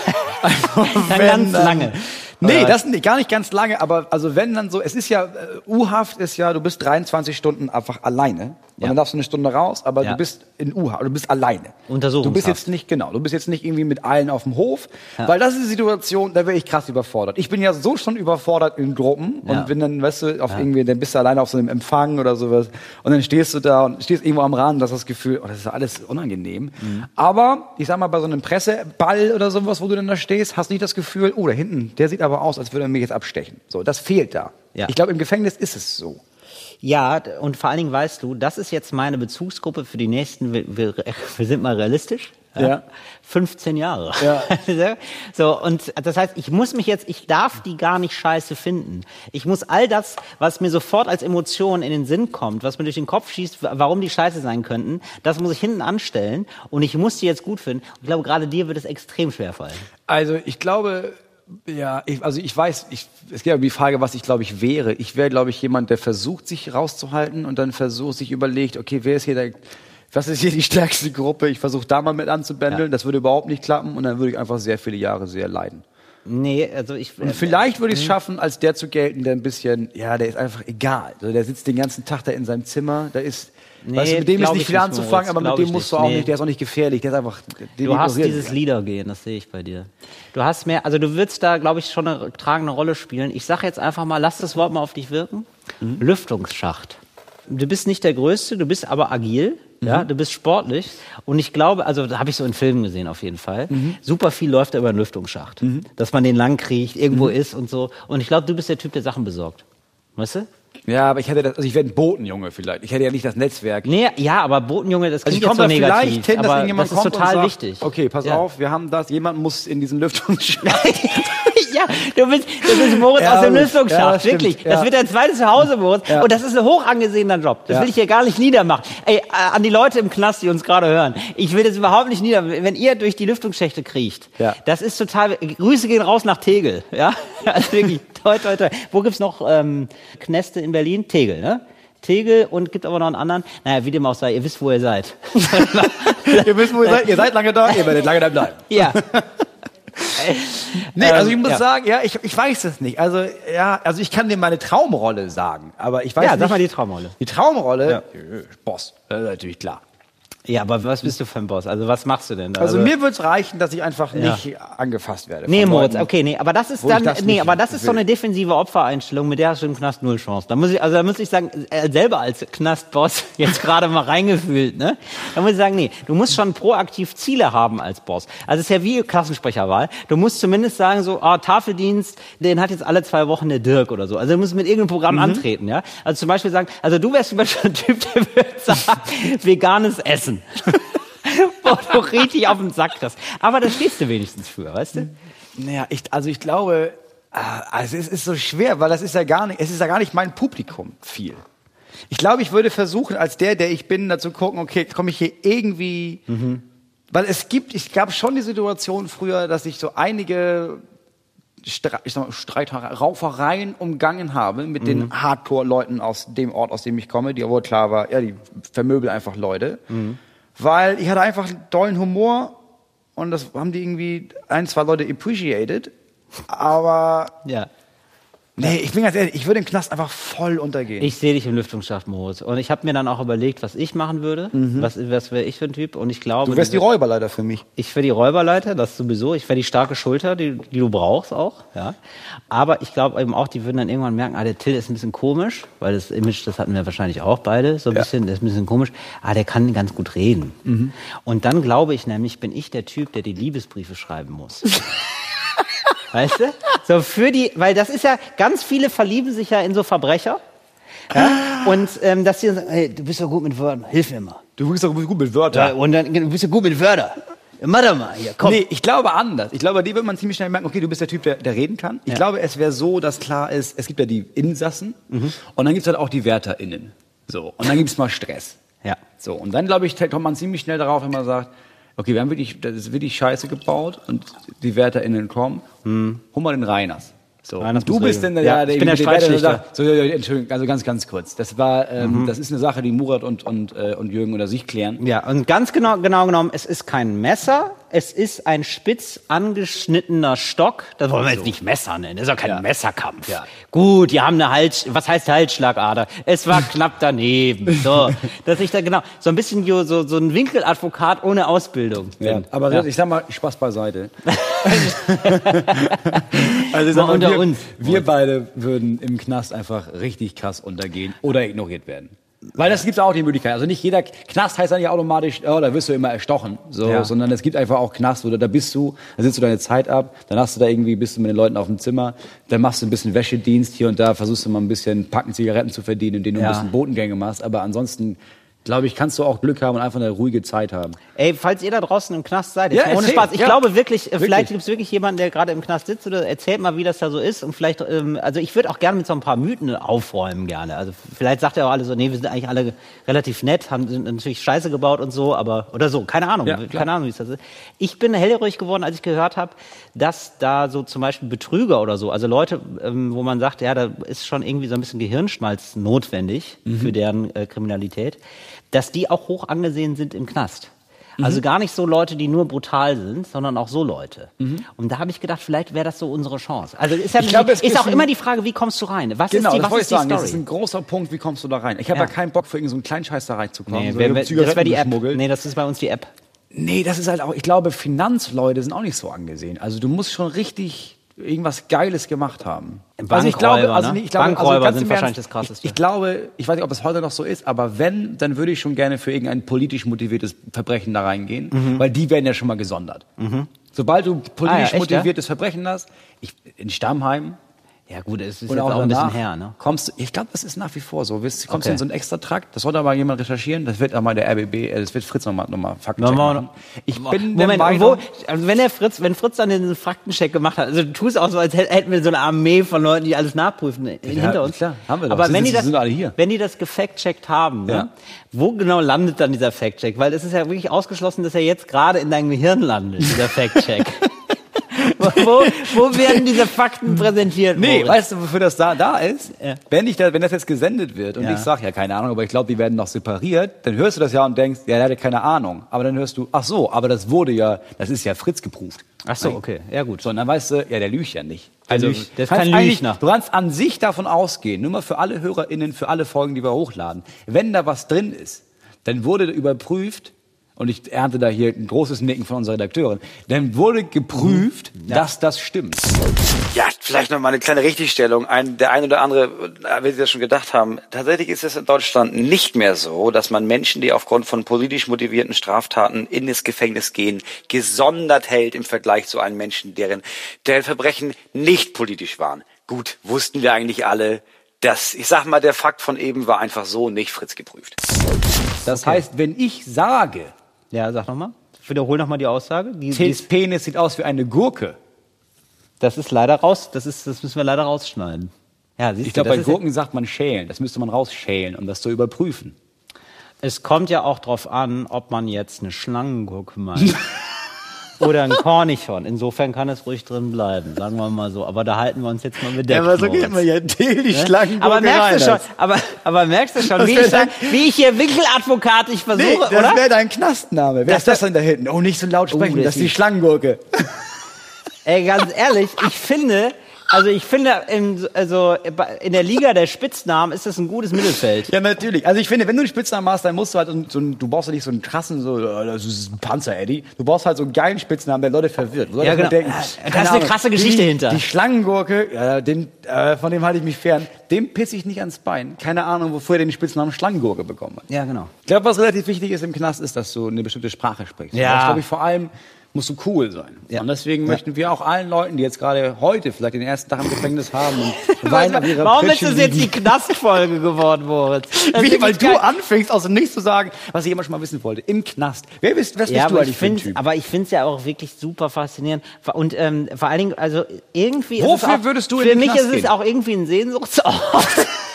Also Dann wenn ganz lange. Nee, Oder? das nicht, gar nicht ganz lange, aber also wenn dann so, es ist ja, äh, U-Haft ist ja, du bist 23 Stunden einfach alleine. Und Ja. dann darfst du eine Stunde raus, aber Ja. du bist in U-Haft, du bist alleine. Untersuchungshaft. Du bist jetzt nicht, genau, du bist jetzt nicht irgendwie mit allen auf dem Hof, weil das ist die Situation, da wäre ich krass überfordert. Ich bin ja so schon überfordert in Gruppen Ja. und bin dann, weißt du, auf irgendwie, dann bist du alleine auf so einem Empfang oder sowas und dann stehst du da und stehst irgendwo am Rand, das das Gefühl, oh, das ist alles unangenehm. Mhm. Aber, ich sag mal, bei so einem Presseball oder sowas, wo du dann da stehst, hast du nicht das Gefühl, oh, da hinten, der sieht aber aus, als würde er mich jetzt abstechen. So, das fehlt da. Ja. Ich glaube, im Gefängnis ist es so. Ja, und vor allen Dingen weißt du, das ist jetzt meine Bezugsgruppe für die nächsten, wir, wir, [LAUGHS] wir sind mal realistisch. Ja. 15 Jahre. Ja. [LAUGHS] so, und das heißt, ich muss mich jetzt, ich darf die gar nicht scheiße finden. Ich muss all das, was mir sofort als Emotion in den Sinn kommt, was mir durch den Kopf schießt, wa- warum die scheiße sein könnten, das muss ich hinten anstellen und ich muss die jetzt gut finden. Und ich glaube, gerade dir wird es extrem schwer fallen. Also ich glaube, ja, ich, also ich weiß, ich, es geht ja um die Frage, was ich glaube ich wäre. Ich wäre, glaube ich, jemand, der versucht, sich rauszuhalten und dann versucht, sich überlegt, okay, wer ist hier der, was ist hier die stärkste Gruppe? Ich versuche da mal mit anzubändeln, das würde überhaupt nicht klappen und dann würde ich einfach sehr viele Jahre sehr leiden. Nee, also ich, Und vielleicht würde ich es schaffen, als der zu gelten, der ein bisschen, ja, der ist einfach egal. Also der sitzt den ganzen Tag da in seinem Zimmer, da ist, Nee, weißt du, mit dem ist nicht ich viel anzufangen, aber mit dem musst du auch Nee. nicht, der ist auch nicht gefährlich, der ist einfach, Du hast dieses wir. Liedergehen, das sehe ich bei dir. Du hast mehr, also du würdest da, glaube ich, schon eine tragende Rolle spielen. Ich sage jetzt einfach mal, lass das Wort mal auf dich wirken. Mhm. Lüftungsschacht. Du bist nicht der Größte, du bist aber agil. Ja, Mhm. du bist sportlich und ich glaube, also da habe ich so in Filmen gesehen auf jeden Fall. Mhm. Super viel läuft da über den Lüftungsschacht, dass man den lang kriegt, irgendwo Mhm. ist und so. Und ich glaube, du bist der Typ, der Sachen besorgt. Weißt du? Ja, aber ich hätte das, also ich wäre ein Botenjunge vielleicht. Ich hätte ja nicht das Netzwerk. Nee, ja, aber Botenjunge, das Also klingt ich komme jetzt so negativ, vielleicht hin, dass aber das ist total sagt, wichtig. Okay, pass Ja. auf, wir haben das. Jemand muss in diesen Lüftungsschacht. [LAUGHS] [LAUGHS] ja, du bist, du bist Moritz Ja, aus dem. Lüftungsschacht, Ja, wirklich. Das wird dein zweites Zuhause, Moritz. Und das ist ein hoch angesehener Job. Das will ich hier gar nicht niedermachen. Ey, äh, an die Leute im Knast, die uns gerade hören. Ich will das überhaupt nicht niedermachen. Wenn ihr durch die Lüftungsschächte kriecht, Ja. das ist total, Grüße gehen raus nach Tegel, ja. [LAUGHS] Also wirklich, toi, toi, toi. Wo gibt's noch, ähm, Knäste in Berlin? Tegel, ne? Tegel und gibt aber noch einen anderen. Naja, wie dem auch sei, ihr wisst, wo ihr seid. [LAUGHS] ihr wisst, wo ihr seid. Ihr seid lange da, ihr werdet lange da bleiben. ja. [LAUGHS] Nee, also ich Ähm, muss ja. sagen, ja, ich, ich weiß es nicht. Also, ja, also ich kann dir meine Traumrolle sagen, aber ich weiß Ja, nicht. sag mal die Traumrolle. Die Traumrolle, äh, Boss, das ist natürlich klar. Ja, aber was bist du für ein Boss? Also was machst du denn da? Also mir würde es reichen, dass ich einfach Ja. nicht angefasst werde. Nee, Moritz, okay, nee, aber das ist dann, das nee, aber das ist so will. eine defensive Opfereinstellung, mit der hast du im Knast null Chance. Da muss ich, also da muss ich sagen, äh, selber als Knastboss [LAUGHS] jetzt gerade mal reingefühlt, ne? Da muss ich sagen, nee, du musst schon proaktiv Ziele haben als Boss. Also es ist ja wie Klassensprecherwahl. Du musst zumindest sagen so, ah, Tafeldienst, den hat jetzt alle zwei Wochen der Dirk oder so. Also du musst mit irgendeinem Mhm. Programm antreten, ja? Also zum Beispiel sagen, also du wärst zum Beispiel ein Typ, [LAUGHS] der würde sagen, veganes Essen. Wo [LAUGHS] du richtig auf den Sack kriegst. Aber da stehst du wenigstens für, weißt du? Naja, ich, also ich glaube, ah, also es ist so schwer, weil das ist ja gar nicht, es ist ja gar nicht mein Publikum viel. Ich glaube, ich würde versuchen, als der, der ich bin, da zu gucken, okay, komme ich hier irgendwie, weil es gibt, ich gab schon die Situation früher, dass ich so einige Stre ich sag mal, Streit, Raufereien umgangen habe mit den Hardcore-Leuten aus dem Ort, aus dem ich komme, die wohl klar war, ja, die vermöbeln einfach Leute. Weil ich hatte einfach tollen Humor und das haben die irgendwie ein, zwei Leute appreciated. Aber Ja. Nee, ich bin ganz ehrlich, ich würde im Knast einfach voll untergehen. Ich sehe dich im Lüftungsschacht, Moritz. Und ich habe mir dann auch überlegt, was ich machen würde. Was, was wäre ich für ein Typ? Und ich glaube, du wärst die Räuberleiter für mich. ich wäre die Räuberleiter, das sowieso. Ich wäre die starke Schulter, die, die du brauchst auch. Ja. Aber ich glaube eben auch, die würden dann irgendwann merken, ah, der Till ist ein bisschen komisch, weil das Image, das hatten wir wahrscheinlich auch beide, so ein Ja. bisschen, der ist ein bisschen komisch. Ah, der kann ganz gut reden. Und dann glaube ich nämlich, bin ich der Typ, der die Liebesbriefe schreiben muss. [LAUGHS] Weißt du? So für die, weil das ist ja, ganz viele verlieben sich ja in so Verbrecher. Ja? Und ähm, dass sie sagen, hey, du bist so gut mit Wörtern, hilf mir mal. Du bist doch gut mit Ja. Wörtern. Und dann, du bist so gut mit Wörtern. Mach doch mal hier, komm. Nee, ich glaube anders. Ich glaube, die wird man ziemlich schnell merken, okay, du bist der Typ, der, der reden kann. Ich Ja. glaube, es wäre so, dass klar ist, es gibt ja die Insassen und dann gibt es halt auch die WärterInnen. So. Und dann gibt es mal Stress. Ja. So. Und dann, glaube ich, kommt man ziemlich schnell darauf, wenn man sagt, okay, wir haben wirklich, das ist wirklich scheiße gebaut und die WärterInnen kommen, hol mal den Reiners. So. Nein, du bist denn der, Ja, der, ich bin der der, der Streitschlichter. so, Entschuldigung, also ganz, ganz kurz. Das war, ähm, Mhm. das ist eine Sache, die Murat und, und, äh, und Jürgen oder sich klären. Ja, und ganz genau, genau genommen, es ist kein Messer, es ist ein spitz angeschnittener Stock. Das wollen wir jetzt nicht Messer nennen, das ist ja kein Ja. Messerkampf. Ja. Gut, die haben eine Hals, was heißt Halsschlagader? Es war [LAUGHS] knapp daneben. So, dass ich da genau, so ein bisschen so, so ein Winkeladvokat ohne Ausbildung Ja, bin. aber Ja. ich sag mal, Spaß beiseite. [LAUGHS] also ich Mal unter wir, uns. wir beide würden im Knast einfach richtig krass untergehen oder ignoriert werden. Weil das gibt auch die Möglichkeit. Also nicht jeder Knast heißt ja nicht automatisch, oh, da wirst du immer erstochen, so, Ja. sondern es gibt einfach auch Knast, wo du, da bist du, da sitzt du deine Zeit ab, dann hast du da irgendwie, bist du mit den Leuten auf dem Zimmer, dann machst du ein bisschen Wäschedienst hier und da, versuchst du mal ein bisschen Packen Zigaretten zu verdienen, indem du Ja. ein bisschen Botengänge machst, aber ansonsten, glaube ich, kannst du auch Glück haben und einfach eine ruhige Zeit haben. Ey, falls ihr da draußen im Knast seid, Ja, ohne erzähl, Spaß, ich ja. glaube wirklich, äh, Wirklich. vielleicht gibt es wirklich jemanden, der gerade im Knast sitzt oder erzählt mal, wie das da so ist und vielleicht, ähm, also ich würde auch gerne mit so ein paar Mythen aufräumen gerne. Also vielleicht sagt er auch alle so, nee, wir sind eigentlich alle relativ nett, haben sind natürlich Scheiße gebaut und so, aber oder so, keine Ahnung, Ja, keine Ahnung, wie es das ist. Ich bin hellhörig geworden, als ich gehört habe, dass da so zum Beispiel Betrüger oder so, also Leute, ähm, wo man sagt, ja, da ist schon irgendwie so ein bisschen Gehirnschmalz notwendig Mhm. für deren äh, Kriminalität, dass die auch hoch angesehen sind im Knast. Mhm. Also gar nicht so Leute, die nur brutal sind, sondern auch so Leute. Und da habe ich gedacht, vielleicht wäre das so unsere Chance. Also ist, ja Mhm. Ich glaube, es ist ist auch immer die Frage, wie kommst du rein? Was Genau, ist die, das was ist ich die sagen. Das ist Story? ein großer Punkt, wie kommst du da rein? Ich habe Ja. ja. keinen Bock für irgendeinen so einen Scheiß da reinzukommen. Nee, so, wer, das wäre die App. Nee, das ist bei uns die App. Nee, das ist halt auch, ich glaube, Finanzleute sind auch nicht so angesehen. Also du musst schon richtig irgendwas Geiles gemacht haben. also ich glaube, Bankräuber, also ne? nee, ich glaube, Bankräuber also ganz sind im wahrscheinlich Ernst, das Krasseste. Ich, ich glaube, ich weiß nicht, ob es heute noch so ist, aber wenn, dann würde ich schon gerne für irgendein politisch motiviertes Verbrechen da reingehen, weil die werden ja schon mal gesondert. Sobald du politisch Mhm. Ah ja, echt, ja? motiviertes Verbrechen hast, ich, in Stammheim, Ja gut, es ist und jetzt auch, auch ein bisschen her. Ne? Kommst, du- ich glaube, das ist nach wie vor so. Kommst du Okay. in so einen extra Trakt, das sollte aber jemand recherchieren, das wird einmal der RBB, äh, das wird Fritz nochmal noch mal Faktencheck Machen wir machen. Ich bin Moment, wo, also wenn der Fritz, wenn Fritz dann den Faktencheck gemacht hat, also du tust auch so, als hätt- hätten wir so eine Armee von Leuten, die alles nachprüfen in, hinter uns. klar, haben wir doch. Aber Sind- wenn die das, sind alle hier. wenn die das gefact-checkt haben, Ja. ne, wo genau landet dann dieser Fact-Check? Weil es ist ja wirklich ausgeschlossen, dass er jetzt gerade in deinem Gehirn landet, dieser [LAUGHS] Fact-Check. Wo, wo werden diese Fakten präsentiert? Nee, Moritz? weißt du, wofür das da, da ist? Ja. Wenn, ich da, wenn das jetzt gesendet wird und Ja. ich sag ja keine Ahnung, aber ich glaube, die werden noch separiert, dann hörst du das ja und denkst, ja, der hatte keine Ahnung. Aber dann hörst du, ach so, aber das wurde ja, das ist ja Fritz geprüft. Ach so, okay, ja gut. So, und dann weißt du, ja, der lügt ja nicht. Also, Kannst kein eigentlich- Lügner. Du kannst an sich davon ausgehen, nur mal für alle HörerInnen, für alle Folgen, die wir hochladen, wenn da was drin ist, dann wurde überprüft, und ich ernte da hier ein großes Nicken von unserer Redakteurin, dann wurde geprüft, dass das stimmt. Ja, vielleicht noch mal eine kleine Richtigstellung. Ein, der ein oder andere wird sich das schon gedacht haben. Tatsächlich ist es in Deutschland nicht mehr so, dass man Menschen, die aufgrund von politisch motivierten Straftaten in das Gefängnis gehen, gesondert hält im Vergleich zu allen Menschen, deren, deren Verbrechen nicht politisch waren. Gut, wussten wir eigentlich alle. Das, ich sag mal, der Fakt von eben war einfach so nicht Fritz geprüft. Das heißt, wenn ich sage, Ja, sag nochmal. Wiederhol nochmal die Aussage. Die, Tils Penis sieht aus wie eine Gurke. das ist leider raus, das ist, das müssen wir leider rausschneiden. Ja, siehst Ich glaube, bei Gurken sagt man schälen. Das müsste man rausschälen, um das zu überprüfen. Es kommt ja auch drauf an, ob man jetzt eine Schlangengurke meint. [LAUGHS] Oder ein Kornichon. Insofern kann es ruhig drin bleiben, sagen wir mal so. Aber da halten wir uns jetzt mal bedeckt. Moritz. ja Till die Ne? aber merkst du schon, aber, aber merkst du schon, Das wie ich, dein- wie ich hier Winkeladvokat ich versuche, Nee, das oder? wäre dein Knastname. Wer Das ist das denn da hinten? Oh, nicht so laut sprechen, das das ist die Schlangengurke. Ey, ganz ehrlich, ich finde, also ich finde, in, also in der Liga der Spitznamen ist das ein gutes Mittelfeld. Ja, natürlich. Also ich finde, wenn du einen Spitznamen hast, dann musst du halt so einen, du brauchst ja nicht so einen krassen, so, äh, das ist ein Panzer, Eddie. Du brauchst halt so einen geilen Spitznamen, der Leute verwirrt. Leute Ja, genau. denken, Da ist eine Ahnung, krasse Geschichte die, hinter. Die Schlangengurke, ja, den, äh, von dem halte ich mich fern. Dem pisse ich nicht ans Bein. Keine Ahnung, wofür er den Spitznamen Schlangengurke bekommen hat. Ja, genau. Ich glaube, was relativ wichtig ist im Knast, ist, dass du eine bestimmte Sprache sprichst. Ja. Das glaube ich vor allem musst du cool sein. Ja. Und deswegen möchten wir auch allen Leuten, die jetzt gerade heute vielleicht den ersten Tag im Gefängnis haben und [LAUGHS] weinen auf ihrer Warum ist Pritsche das jetzt die. Knastfolge geworden, Moritz? [LAUGHS] Das Wie, ist weil du geil. anfängst, aus dem Nichts zu sagen, was ich immer schon mal wissen wollte. Im Knast. Wer bist, was bist Ja, du aber eigentlich ich für ein finde, Typ? aber ich finde es ja auch wirklich super faszinierend. Und ähm, vor allen Dingen, also irgendwie. Wofür ist würdest du in Für den mich Knast ist es gehen? auch irgendwie ein Sehnsuchtsort. [LAUGHS]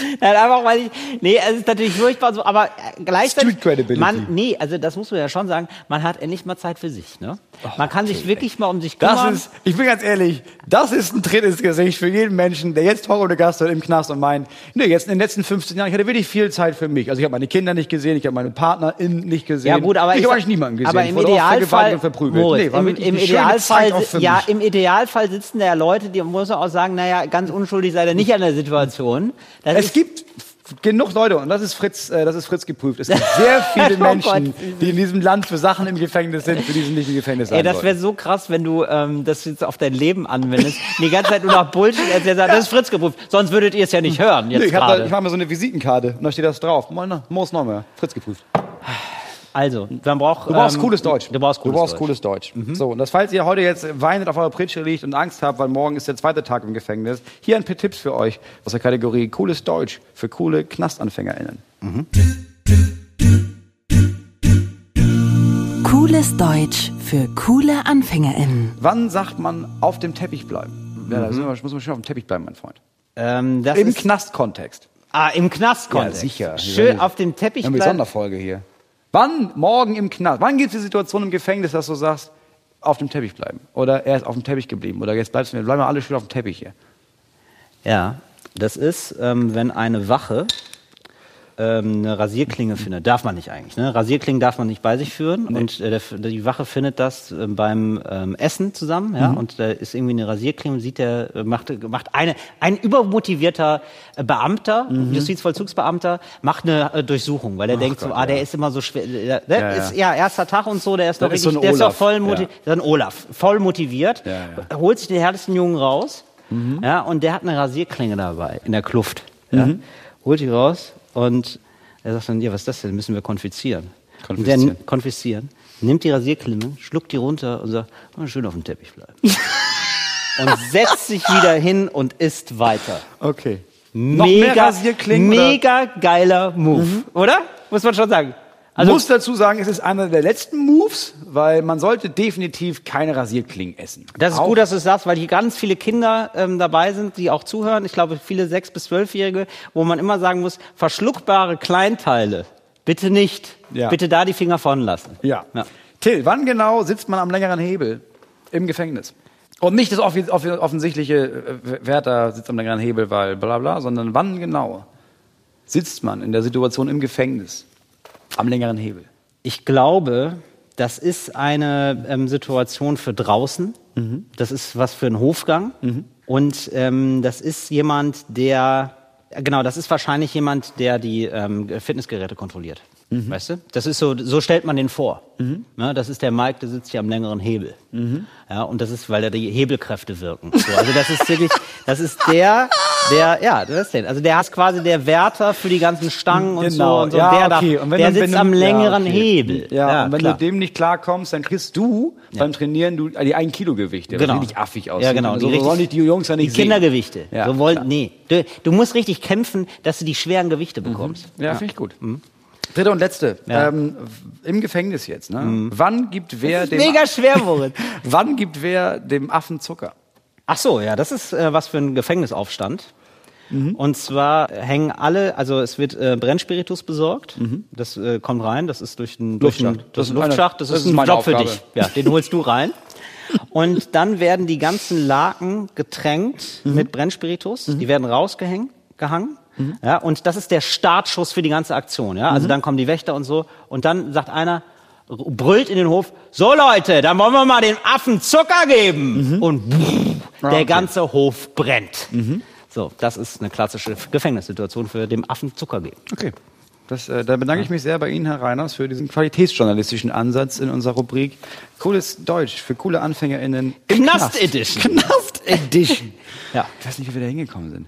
[LAUGHS] Nein, einfach weil ich, nee, es ist natürlich furchtbar so, aber äh, gleichzeitig, man, nee, also das muss man ja schon sagen, man hat endlich mal Zeit für sich, ne? Man kann sich wirklich mal um sich Das kümmern. ist, ich bin ganz ehrlich, das ist ein Tritt ins Gesicht für jeden Menschen, der jetzt Horror de Gast im Knast und meint, nee, jetzt in den letzten 15 Jahren, ich hatte wirklich viel Zeit für mich. Also ich habe meine Kinder nicht gesehen, ich habe meine Partnerin nicht gesehen. ja gut, aber ich habe eigentlich niemanden gesehen. Aber im Idealfall. Moritz, war im, im Idealfall, ja, im Idealfall sitzen da ja Leute, die muss man auch sagen, naja, ganz unschuldig sei er nicht an der Situation. Das Es gibt genug Leute, und das ist Fritz, äh, das ist Fritz geprüft. Es gibt sehr [LAUGHS] viele Oh Menschen, Gott. die in diesem Land für Sachen im Gefängnis sind, für die sie nicht im Gefängnis sein Ey, das wäre so krass, wenn du ähm, das jetzt auf dein Leben anwendest. Die ganze Zeit nur noch Bullshit erzählst. Das ist Fritz geprüft. Sonst würdet ihr es ja nicht hören jetzt Nee, ich ich hab mir so eine Visitenkarte und da steht das drauf. Moin, Moos Neumer, Fritz geprüft. Also, man braucht. Du brauchst ähm, cooles Deutsch. Du brauchst cooles du brauchst Deutsch. cooles Deutsch. So, und das, falls ihr heute jetzt weinend auf eurer Pritsche liegt und Angst habt, weil morgen ist der zweite Tag im Gefängnis, hier ein paar Tipps für euch aus der Kategorie cooles Deutsch für coole KnastanfängerInnen. Cooles Deutsch für coole AnfängerInnen. Wann sagt man auf dem Teppich bleiben? Ja, da sind wir, muss man schon auf dem Teppich bleiben, mein Freund. Ähm, das Im Knastkontext. ah, im Knast Ja, sicher. Schön auf dem Teppich Eine bleiben. Sonderfolge hier. Wann morgen im Knast? Wann gibt es die Situation im Gefängnis, dass du sagst, auf dem Teppich bleiben? Oder er ist auf dem Teppich geblieben? Oder jetzt bleibst du, bleiben wir alle schön auf dem Teppich hier. Ja, das ist, ähm, wenn eine Wache ähm, eine Rasierklinge findet. Darf man nicht eigentlich. Ne? Rasierklingen darf man nicht bei sich führen. Und äh, der, die Wache findet das äh, beim ähm, Essen zusammen. Ja? Und da ist irgendwie eine Rasierklinge und sieht der, äh, macht, macht eine, ein übermotivierter äh, Beamter, Justizvollzugsbeamter, macht eine äh, Durchsuchung, weil er denkt so, Gott, ah, der ja. ist immer so schwer. Der, der Ja, ja. ist ja erster Tag und so, der ist ist richtig, so der ist doch voll motiviert. Ein Olaf, voll motiviert, holt sich den härtesten Jungen raus, ja, und der hat eine Rasierklinge dabei in der Kluft. Ja, Holt die raus und er sagt dann, ja, was ist das denn? Müssen wir konfiszieren. Und der Konfiszieren. konfiszieren, nimmt die Rasierklinge, schluckt die runter und sagt, oh, schön auf dem Teppich bleiben. [LAUGHS] und setzt sich wieder hin und isst weiter. Okay. Mega, mega geiler Move, oder? Muss man schon sagen. Also, muss dazu sagen, es ist einer der letzten Moves, weil man sollte definitiv keine Rasierklingen essen. Das ist Auch- gut, dass du es sagst, weil hier ganz viele Kinder ähm, dabei sind, die auch zuhören. Ich glaube, viele sechs bis zwölfjährige, wo man immer sagen muss, verschluckbare Kleinteile, bitte nicht. Ja. Bitte da die Finger von lassen. Ja. Ja. Till, wann genau sitzt man am längeren Hebel im Gefängnis? Und nicht das offensichtliche äh, Wärter sitzt am längeren Hebel, weil bla bla, sondern wann genau sitzt man in der Situation im Gefängnis am längeren Hebel? Ich glaube, das ist eine ähm, Situation für draußen. Das ist was für einen Hofgang. Und ähm, das ist jemand, der, genau, das ist wahrscheinlich jemand, der die ähm, Fitnessgeräte kontrolliert. Weißt du? Das ist so, so stellt man den vor. Ne, das ist der Mike, der sitzt hier am längeren Hebel. Ja, und das ist, weil da die Hebelkräfte wirken. So, also das ist wirklich, das ist der, [LAUGHS] der, ja, das ist der. Also der ist quasi der Wärter für die ganzen Stangen und Genau, so und so. ja, der, okay. darf, Und wenn der du- sitzt am ja, längeren okay. Hebel. Ja, und wenn klar. du dem nicht klarkommst, dann kriegst du beim Trainieren du, die 1 Kilo Gewichte. Genau. Richtig affig aussieht. Ja, genau. So Die richtig- nicht die Jungs ja nicht die Kindergewichte. Ja, so wollen, klar. nee. Du, du musst richtig kämpfen, dass du die schweren Gewichte bekommst. sehen. Ja, finde ich gut. Dritte und letzte. Ja. Ähm, Im Gefängnis jetzt. Ne? Wann gibt wer dem Mega schwer, Moritz. [LAUGHS] Wann gibt wer dem Affen Zucker? Ach so, ja, das ist äh, was für ein Gefängnisaufstand. Und zwar hängen alle, also es wird äh, Brennspiritus besorgt. Das äh, kommt rein, das ist durch den, durch den Luftschacht. das ist ein Luftschacht, das, ist das ist ein Job für Aufgabe. dich. Ja, den holst du rein. Und [LAUGHS] dann werden die ganzen Laken getränkt mit Brennspiritus. Die werden rausgehängt, gehangen. Ja, und das ist der Startschuss für die ganze Aktion. Ja, also dann kommen die Wächter und so. Und dann sagt einer, brüllt in den Hof, so Leute, dann wollen wir mal den Affen Zucker geben. Und der okay. ganze Hof brennt. So, das ist eine klassische Gefängnissituation für dem Affen Zucker geben. Okay. Das, äh, da bedanke ich mich sehr bei Ihnen, Herr Reiners, für diesen qualitätsjournalistischen Ansatz in unserer Rubrik Cooles Deutsch für coole AnfängerInnen. Knast. Edition. Knast Edition. [LAUGHS] Ja. Ich weiß nicht, wie wir da hingekommen sind.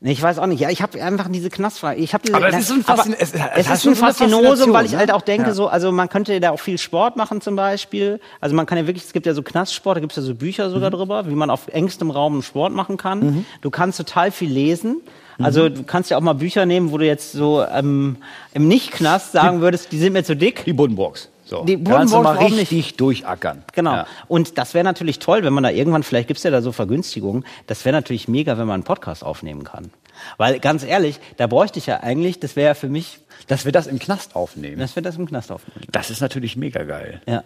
Nee, ich weiß auch nicht. Ja, ich habe einfach diese Knastfrage. Ich habe diese, Aber es ist so ein Faszin- es- es es, ist ein Faszinosum, weil ich halt ne? auch denke, Ja. so, also man könnte da auch viel Sport machen zum Beispiel. Also man kann ja wirklich, es gibt ja so Knastsport, da gibt es ja so Bücher sogar Mhm. drüber, wie man auf engstem Raum Sport machen kann. Du kannst total viel lesen. Also Mhm. du kannst ja auch mal Bücher nehmen, wo du jetzt so ähm, im Nicht-Knast sagen würdest, die sind mir zu dick. Die Buddenbrooks. So. Die Kannst du mal warum nicht? richtig durchackern. Genau. Ja. Und das wäre natürlich toll, wenn man da irgendwann, vielleicht gibt's ja da so Vergünstigungen, das wäre natürlich mega, wenn man einen Podcast aufnehmen kann. Weil ganz ehrlich, da bräuchte ich ja eigentlich, das wäre ja für mich, Dass wir das im Knast aufnehmen. dass wir das im Knast aufnehmen. Das ist natürlich mega geil. Ja.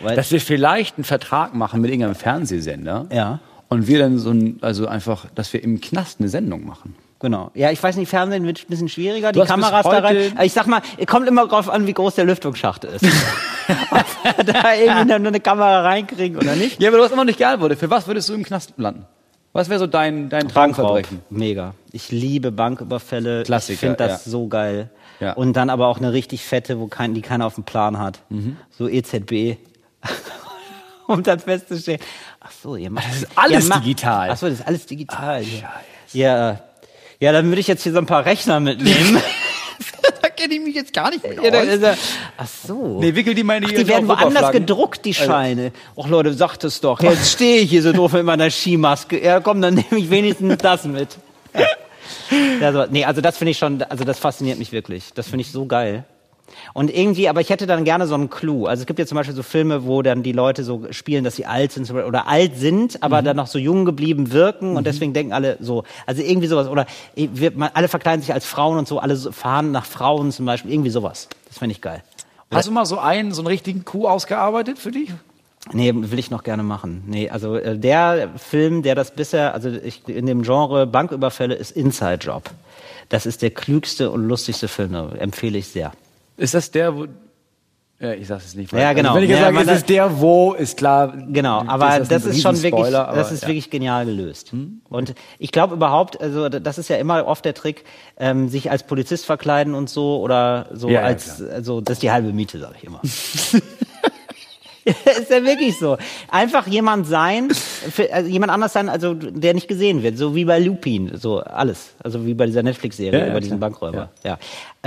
Weil- Dass wir vielleicht einen Vertrag machen mit irgendeinem Fernsehsender. Ja. Und wir dann so ein, also einfach, dass wir im Knast eine Sendung machen. Genau. Ja, ich weiß nicht, Fernsehen wird ein bisschen schwieriger, die Du bis Kameras da rein. Ich sag mal, es kommt immer drauf an, wie groß der Lüftungsschacht ist. [LAUGHS] Ob wir da irgendwie nur eine Kamera reinkriegen oder nicht. Ja, aber du hast immer noch nicht geantwortet. Für was würdest du im Knast landen? Was wäre so dein, dein Traumverbrechen? Mega. Ich liebe Banküberfälle. Klassiker, Ich finde das ja. so geil. Ja. Und dann aber auch eine richtig fette, wo kein, die keiner auf dem Plan hat. Mhm. So EZB. [LAUGHS] um dann festzustellen, ach so, ihr macht das ist alles digital. Ach so, das ist alles digital. ja. ja. Ja, dann würde ich jetzt hier so ein paar Rechner mitnehmen. [LAUGHS] da kenne ich mich jetzt gar nicht mit Ja, ach so. Nee, wickel die mal in die Ach, die werden woanders gedruckt, die Also- Scheine. Ach Leute, sagt es doch. Jetzt stehe ich hier so doof mit meiner Skimaske. Ja, komm, dann nehme ich wenigstens das mit. [LAUGHS] Ja, so, nee, also das finde ich schon, also das fasziniert mich wirklich. Das finde ich so geil. Und irgendwie, aber ich hätte dann gerne so einen Clou. Also es gibt ja zum Beispiel so Filme, wo dann die Leute so spielen, dass sie alt sind oder alt sind, Mhm. aber dann noch so jung geblieben wirken und deswegen denken alle so, also irgendwie sowas. Oder wir, man, alle verkleiden sich als Frauen und so, alle fahren nach Frauen zum Beispiel, irgendwie sowas. Das finde ich geil. Hast du mal so einen, so einen richtigen Coup ausgearbeitet für dich? Nee, will ich noch gerne machen. Nee, also äh, der Film, der das bisher, also ich, in dem Genre Banküberfälle ist Inside Job. Das ist der klügste und lustigste Film, empfehle ich sehr. Ist das der, wo. Ja, ich sag's jetzt nicht. Ja, genau. Also wenn ich jetzt Ja, sage, man- ist es der, wo, ist klar. Genau, aber das, ein ist schon wirklich, aber das ist ja. wirklich genial gelöst. Und ich glaube überhaupt, also das ist ja immer oft der Trick, ähm, sich als Polizist verkleiden und so oder so Ja, ja, als, also das ist die halbe Miete, sage ich immer. [LAUGHS] ist ja wirklich so. Einfach jemand sein, für, also jemand anders sein, also der nicht gesehen wird, so wie bei Lupin, so alles, also wie bei dieser Netflix-Serie Ja, ja, über diesen klar. Bankräuber. Ja.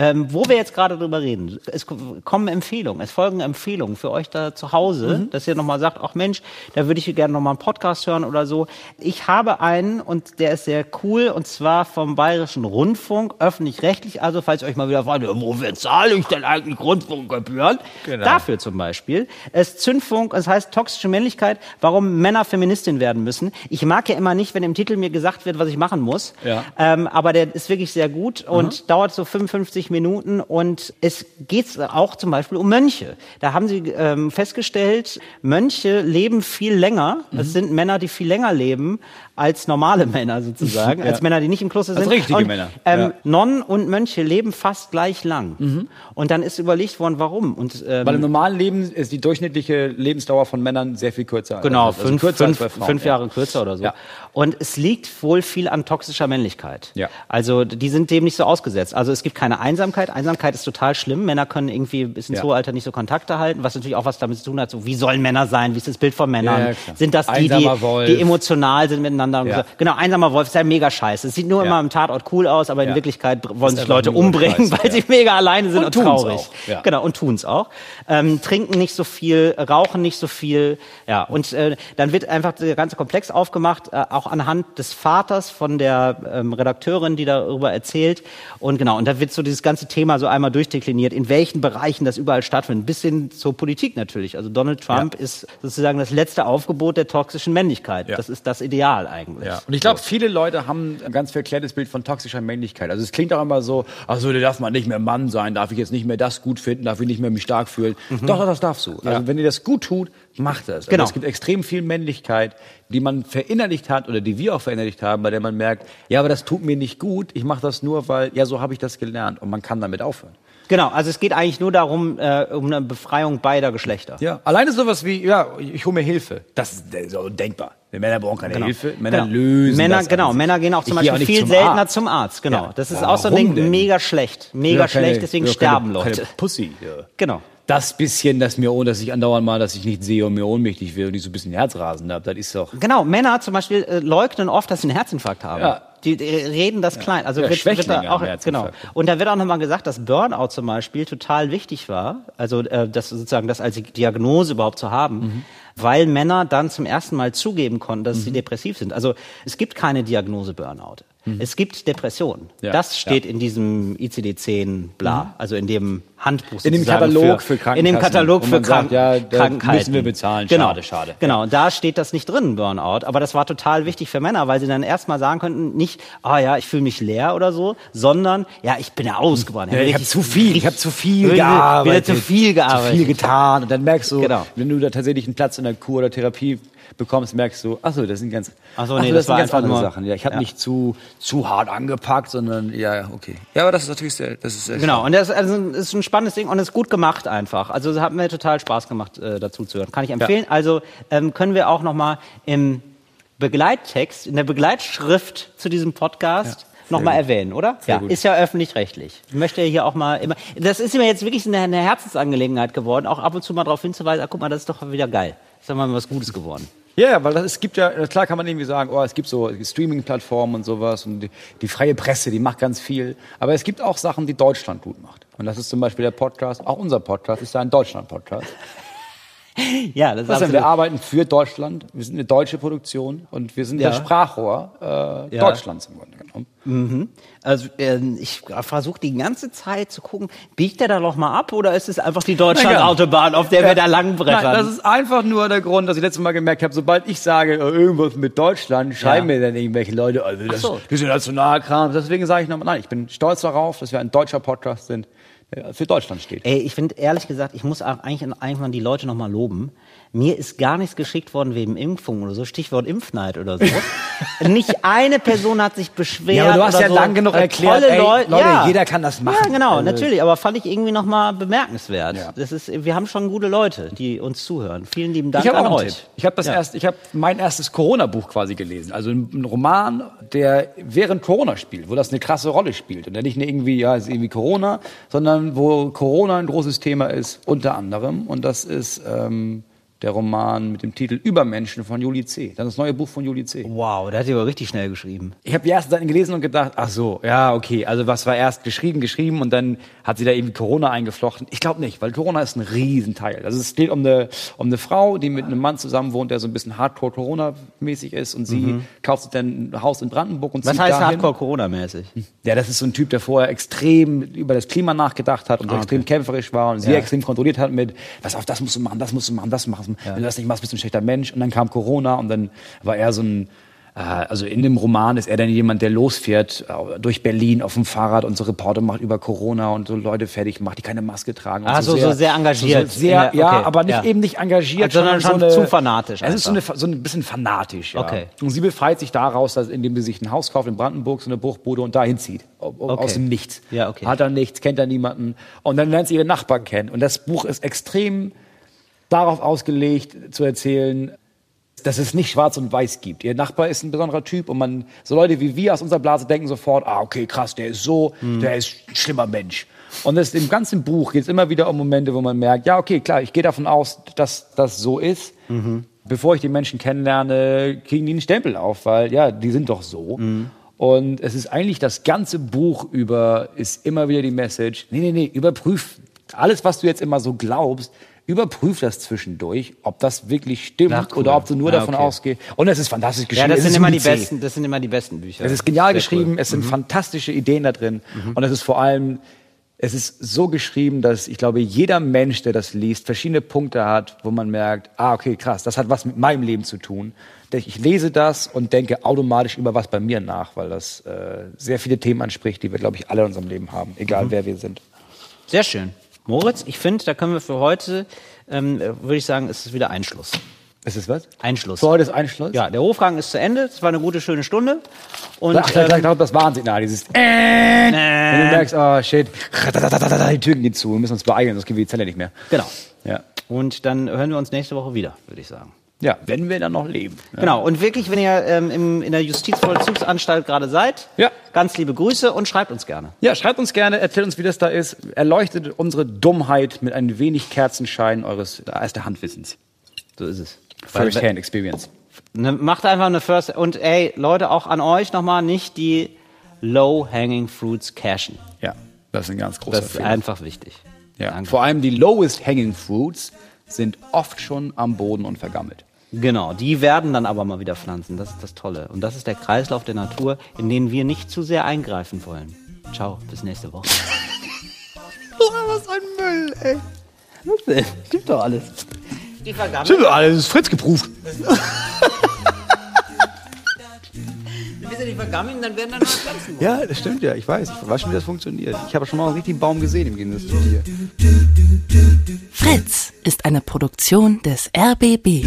Ähm, wo wir jetzt gerade drüber reden, es kommen Empfehlungen, es folgen Empfehlungen für euch da zu Hause, Mhm. dass ihr nochmal sagt, ach Mensch, da würde ich gerne nochmal einen Podcast hören oder so. Ich habe einen und der ist sehr cool und zwar vom Bayerischen Rundfunk, öffentlich-rechtlich, also falls ihr euch mal wieder fragt, wofür zahle ich denn eigentlich Rundfunkgebühren? Genau. Dafür zum Beispiel. Es ist Zündfunk, es heißt toxische Männlichkeit, warum Männer Feministin werden müssen. Ich mag ja immer nicht, wenn im Titel mir gesagt wird, was ich machen muss. Ja. Ähm, aber der ist wirklich sehr gut und dauert so 55 Minuten und es geht auch zum Beispiel um Mönche. Da haben sie ähm, festgestellt, Mönche leben viel länger. Mhm. Es sind Männer, die viel länger leben als normale [LAUGHS] Männer sozusagen, als Männer, die nicht im Kloster Als sind. richtige und, Männer, Ähm, ja. Mhm. Nonnen und Mönche leben fast gleich lang. Und dann ist überlegt worden, warum. Und, ähm, Weil im normalen Leben ist die durchschnittliche Lebensdauer von Männern sehr viel kürzer. Genau, also fünf, kürzer fünf, als Frauen, fünf ja. Jahre kürzer oder so. Ja. Und es liegt wohl viel an toxischer Männlichkeit. Ja. Also die sind dem nicht so ausgesetzt. Also es gibt keine Einsamkeit. Einsamkeit ist total schlimm. Männer können irgendwie bis ins Ja. hohe Alter nicht so Kontakte halten, was natürlich auch was damit zu tun hat. So, wie sollen Männer sein? Wie ist das Bild von Männern? Ja, sind das die, die, die emotional sind miteinander? Ja. So. Genau, einsamer Wolf ist ja mega scheiße. Es sieht nur immer im Tatort cool aus, aber in. Wirklichkeit wollen sich Leute umbringen, weil sie mega alleine sind Und und, traurig. Genau, und tun's auch. Ähm, trinken nicht so viel, rauchen nicht so viel. Ja, und äh, dann wird einfach der ganze Komplex aufgemacht, äh, auch anhand des Vaters von der ähm, Redakteurin, die darüber erzählt. Und genau, und da wird so dieses ganze Thema so einmal durchdekliniert, in welchen Bereichen das überall stattfindet, bis hin zur Politik natürlich. Also Donald Trump ist sozusagen das letzte Aufgebot der toxischen Männlichkeit. Ja. Das ist das Ideal eigentlich. Ja. Und ich glaube, viele Leute haben ein ganz verklärtes Bild von toxischer Männlichkeit. Also es klingt auch immer so, also da darf man nicht mehr Mann sein, darf ich jetzt nicht mehr das gut finden, darf ich nicht mehr mich stark fühlen. Doch, doch, das darfst du. Also wenn dir das gut tut, mach das. Genau. Also es gibt extrem viel Männlichkeit, die man verinnerlicht hat oder die wir auch verinnerlicht haben, bei der man merkt, ja, aber das tut mir nicht gut, ich mache das nur, weil, ja, so habe ich das gelernt und man kann damit aufhören. Genau, also es geht eigentlich nur darum, äh, um eine Befreiung beider Geschlechter. Ja, alleine sowas wie, ja, ich hole mir Hilfe. Das ist so undenkbar. Männer brauchen keine Hilfe, Männer Genau. lösen Männer, das genau. Männer gehen auch zum Ich Beispiel viel zum seltener Arzt. zum Arzt. Genau, Ja. das ist Warum denn? mega schlecht, mega Ja, keine- schlecht, deswegen ja, sterben keine, Leute. Keine Pussy. Ja. Genau. Das bisschen, das mir, dass ich andauernd mal, dass ich nicht sehe und mir ohnmächtig will und ich so ein bisschen Herzrasen habe, das ist doch. Genau, Männer zum Beispiel äh, leugnen oft, dass sie einen Herzinfarkt haben. Ja. Die, die reden das klein. Also Ja, wird, wird da auch, genau. Und da wird auch nochmal gesagt, dass Burnout zum Beispiel total wichtig war. Also äh, das sozusagen das als Diagnose überhaupt zu haben, Mhm. weil Männer dann zum ersten Mal zugeben konnten, dass sie depressiv sind. Also es gibt keine Diagnose Burnout. Es gibt Depression. Mhm. Ja, Das steht ja. Mhm. in diesem ICD-10 bla, also in dem Handbuch In dem Katalog für In dem Krankenkassen, Katalog für man sagt, Krank ja, Krankheiten. müssen wir bezahlen. Genau. Schade, schade. Genau, und da steht das nicht drin, Burnout. Aber das war total wichtig für Männer, weil sie dann erstmal sagen könnten, nicht, ah ja, ich fühle mich leer oder so, sondern, ja, ich bin ja ausgebrannt. Ja, ich habe richtig- zu viel, ich habe zu viel gearbeitet. Wieder zu viel gearbeitet. Zu viel getan. Und dann merkst du, Genau. wenn du da tatsächlich einen Platz in der Kur oder Therapie bekommst, merkst du, ach so, das sind ganz, Ach so, ach nee, so, das sind war ganz andere nur- Sachen. Ja, ich habe ja. nicht zu, zu hart angepackt, sondern, ja, ja, okay. Ja, aber das ist natürlich sehr, das ist sehr Genau, und das ist, also, ist ein spannendes Ding und ist gut gemacht einfach. Also es hat mir total Spaß gemacht, äh, dazu zu hören. Kann ich empfehlen. Also ähm, können wir auch nochmal im Begleittext, in der Begleitschrift zu diesem Podcast nochmal erwähnen, oder? ja, gut. ist ja öffentlich-rechtlich. Ich möchte hier auch mal immer, das ist mir jetzt wirklich eine, Herzensangelegenheit geworden, auch ab und zu mal darauf hinzuweisen, ah, guck mal, das ist doch wieder geil. Ist doch mal was Gutes geworden. Ja, weil das, es gibt ja, klar kann man irgendwie sagen, oh, es gibt so Streaming-Plattformen und sowas und die, die freie Presse, die macht ganz viel. Aber es gibt auch Sachen, die Deutschland gut macht. Und das ist zum Beispiel der Podcast, auch unser Podcast ist ja ein Deutschland-Podcast. [LAUGHS] Ja, das ist absolut. Wir arbeiten für Deutschland, wir sind eine deutsche Produktion und wir sind Ja. das Sprachrohr äh, Ja. Deutschlands im Grunde genommen. Also ähm, ich versuche die ganze Zeit zu gucken, biegt der da noch mal ab oder ist es einfach die Deutschland-Autobahn, auf der wir da lang brettern? Nein, das ist einfach nur der Grund, dass ich letztes Mal gemerkt habe, sobald ich sage, äh, irgendwas mit Deutschland, schreiben Ja. mir dann irgendwelche Leute, also das, so. ist Nationalkram. Deswegen sage ich nochmal, nein, ich bin stolz darauf, dass wir ein deutscher Podcast sind, der für Deutschland steht. Ey, ich finde ehrlich gesagt, ich muss auch eigentlich, mal die Leute noch mal loben. Mir ist gar nichts geschickt worden wegen Impfung oder so, Stichwort Impfneid oder so. [LAUGHS] Nicht eine Person hat sich beschwert. Ja, aber du hast ja so. lang genug erklärt, ey, Leu- Leute, ja. jeder kann das machen. Ja, genau, Also- natürlich. Aber fand ich irgendwie noch mal bemerkenswert. Ja. Das ist, wir haben schon gute Leute, die uns zuhören. Vielen lieben Dank Ich an euch. Tipp. Ich habe das Ja. erst, ich habe mein erstes Corona-Buch quasi gelesen. Also ein, Roman, der während Corona spielt, wo das eine krasse Rolle spielt und der nicht nur irgendwie, ja, ist irgendwie Corona, sondern wo Corona ein großes Thema ist, unter anderem. Und das ist ähm, der Roman mit dem Titel Übermenschen von Juli C. Das ist das neue Buch von Juli C. Wow, der hat die aber richtig schnell geschrieben. Ich habe die ersten Seiten gelesen und gedacht, ach so, ja, okay, also was war erst geschrieben, geschrieben und dann hat sie da irgendwie Corona eingeflochten. Ich glaube nicht, weil Corona ist ein Riesenteil. Also es geht um eine, um eine Frau, die mit einem Mann zusammen wohnt, der so ein bisschen Hardcore-Corona-mäßig ist und sie kauft sich dann ein Haus in Brandenburg und Was zieht heißt dahin. Hardcore Corona-mäßig? Ja, das ist so ein Typ, der vorher extrem über das Klima nachgedacht hat und so extrem kämpferisch war und sie Ah, Ja. extrem kontrolliert hat mit, was auf, das musst du machen, das musst du machen, das machst du. Wenn du das nicht machst, bist du ein schlechter Mensch. Und dann kam Corona und dann war er so ein, äh, also in dem Roman ist er dann jemand, der losfährt äh, durch Berlin auf dem Fahrrad und so Reporter macht über Corona und so Leute fertig macht, die keine Maske tragen. Ah, so- so sehr engagiert. So, so sehr, Ja, ja, okay, aber nicht ja. eben nicht engagiert, Sondern schon so eine, zu fanatisch Es ist so, eine, so ein bisschen fanatisch, ja. Okay. Und sie befreit sich daraus, dass, indem sie sich ein Haus kauft in Brandenburg, so eine Bruchbude und dahin zieht. Okay. Aus dem Nichts. Ja, okay. Hat er nichts, kennt er niemanden. Und dann lernt sie ihre Nachbarn kennen. Und das Buch ist extrem darauf ausgelegt, zu erzählen, dass es nicht schwarz und weiß gibt. Ihr Nachbar ist ein besonderer Typ und man, so Leute wie wir aus unserer Blase denken sofort, ah, okay, krass, der ist so, der ist ein schlimmer Mensch. Und das, im ganzen Buch geht es immer wieder um Momente, wo man merkt, ja, okay, klar, ich gehe davon aus, dass das so ist. Bevor ich die Menschen kennenlerne, kriegen die einen Stempel auf, weil, ja, die sind doch so. Und es ist eigentlich das ganze Buch über, ist immer wieder die Message, nee, nee, nee, überprüf alles, was du jetzt immer so glaubst, überprüf das zwischendurch, ob das wirklich stimmt Ach, cool. oder ob du nur Ja, davon okay. ausgehst. Und es ist fantastisch Ja, geschrieben. das es sind immer die besten, das sind immer die besten Bücher. Es ist genial Sehr geschrieben, cool. Mhm. es sind fantastische Ideen da drin. Und es ist vor allem, es ist so geschrieben, dass ich glaube, jeder Mensch, der das liest, verschiedene Punkte hat, wo man merkt, ah, okay, krass, das hat was mit meinem Leben zu tun. Ich lese das und denke automatisch über was bei mir nach, weil das äh, sehr viele Themen anspricht, die wir, glaube ich, alle in unserem Leben haben, egal Mhm. wer wir sind. Sehr schön. Moritz, ich finde, da können wir für heute, ähm, äh, würde ich sagen, ist es wieder Einschluss. Ist es was? Einschluss. Für heute ist Einschluss? Ja, der Hofgang ist zu Ende. Es war eine gute, schöne Stunde. Und Ach, ich ähm, glaube, das Warnsignal, dieses äh, Wenn du merkst, oh shit, die Türen gehen zu, wir müssen uns beeilen, sonst gehen wir die Zelle nicht mehr. genau. Ja. Und dann hören wir uns nächste Woche wieder, würde ich sagen. Ja, wenn wir dann noch leben. Ja. Genau. Und wirklich, wenn ihr ähm, im, in der Justizvollzugsanstalt gerade seid, Ja. ganz liebe Grüße und schreibt uns gerne. Ja, schreibt uns gerne, erzählt uns, wie das da ist. Erleuchtet unsere Dummheit mit ein wenig Kerzenschein eures erster Handwissens. So ist es. First-hand experience. Ne, macht einfach eine First. Und ey, Leute, auch an euch nochmal nicht die Low-Hanging Fruits cashen. Ja, das ist ein ganz großer Das ist Fehler. einfach wichtig. Ja. Danke. Vor allem die lowest hanging fruits sind oft schon am Boden und vergammelt. Genau, die werden dann aber mal wieder Pflanzen. Das ist das Tolle. Und das ist der Kreislauf der Natur, in den wir nicht zu sehr eingreifen wollen. Ciao, bis nächste Woche. [LAUGHS] was ein Müll, ey. Was denn? Stimmt doch alles. Die. Stimmt, alles ist Fritz geprüft. [LAUGHS] Sie die vergammeln, dann werden dann noch Pflanzen. Ja, das stimmt ja. Ich weiß. Ich weiß schon, wie das funktioniert. Ich habe schon mal einen richtigen Baum gesehen im Gegensatz zu dir. Fritz ist eine Produktion des RBB.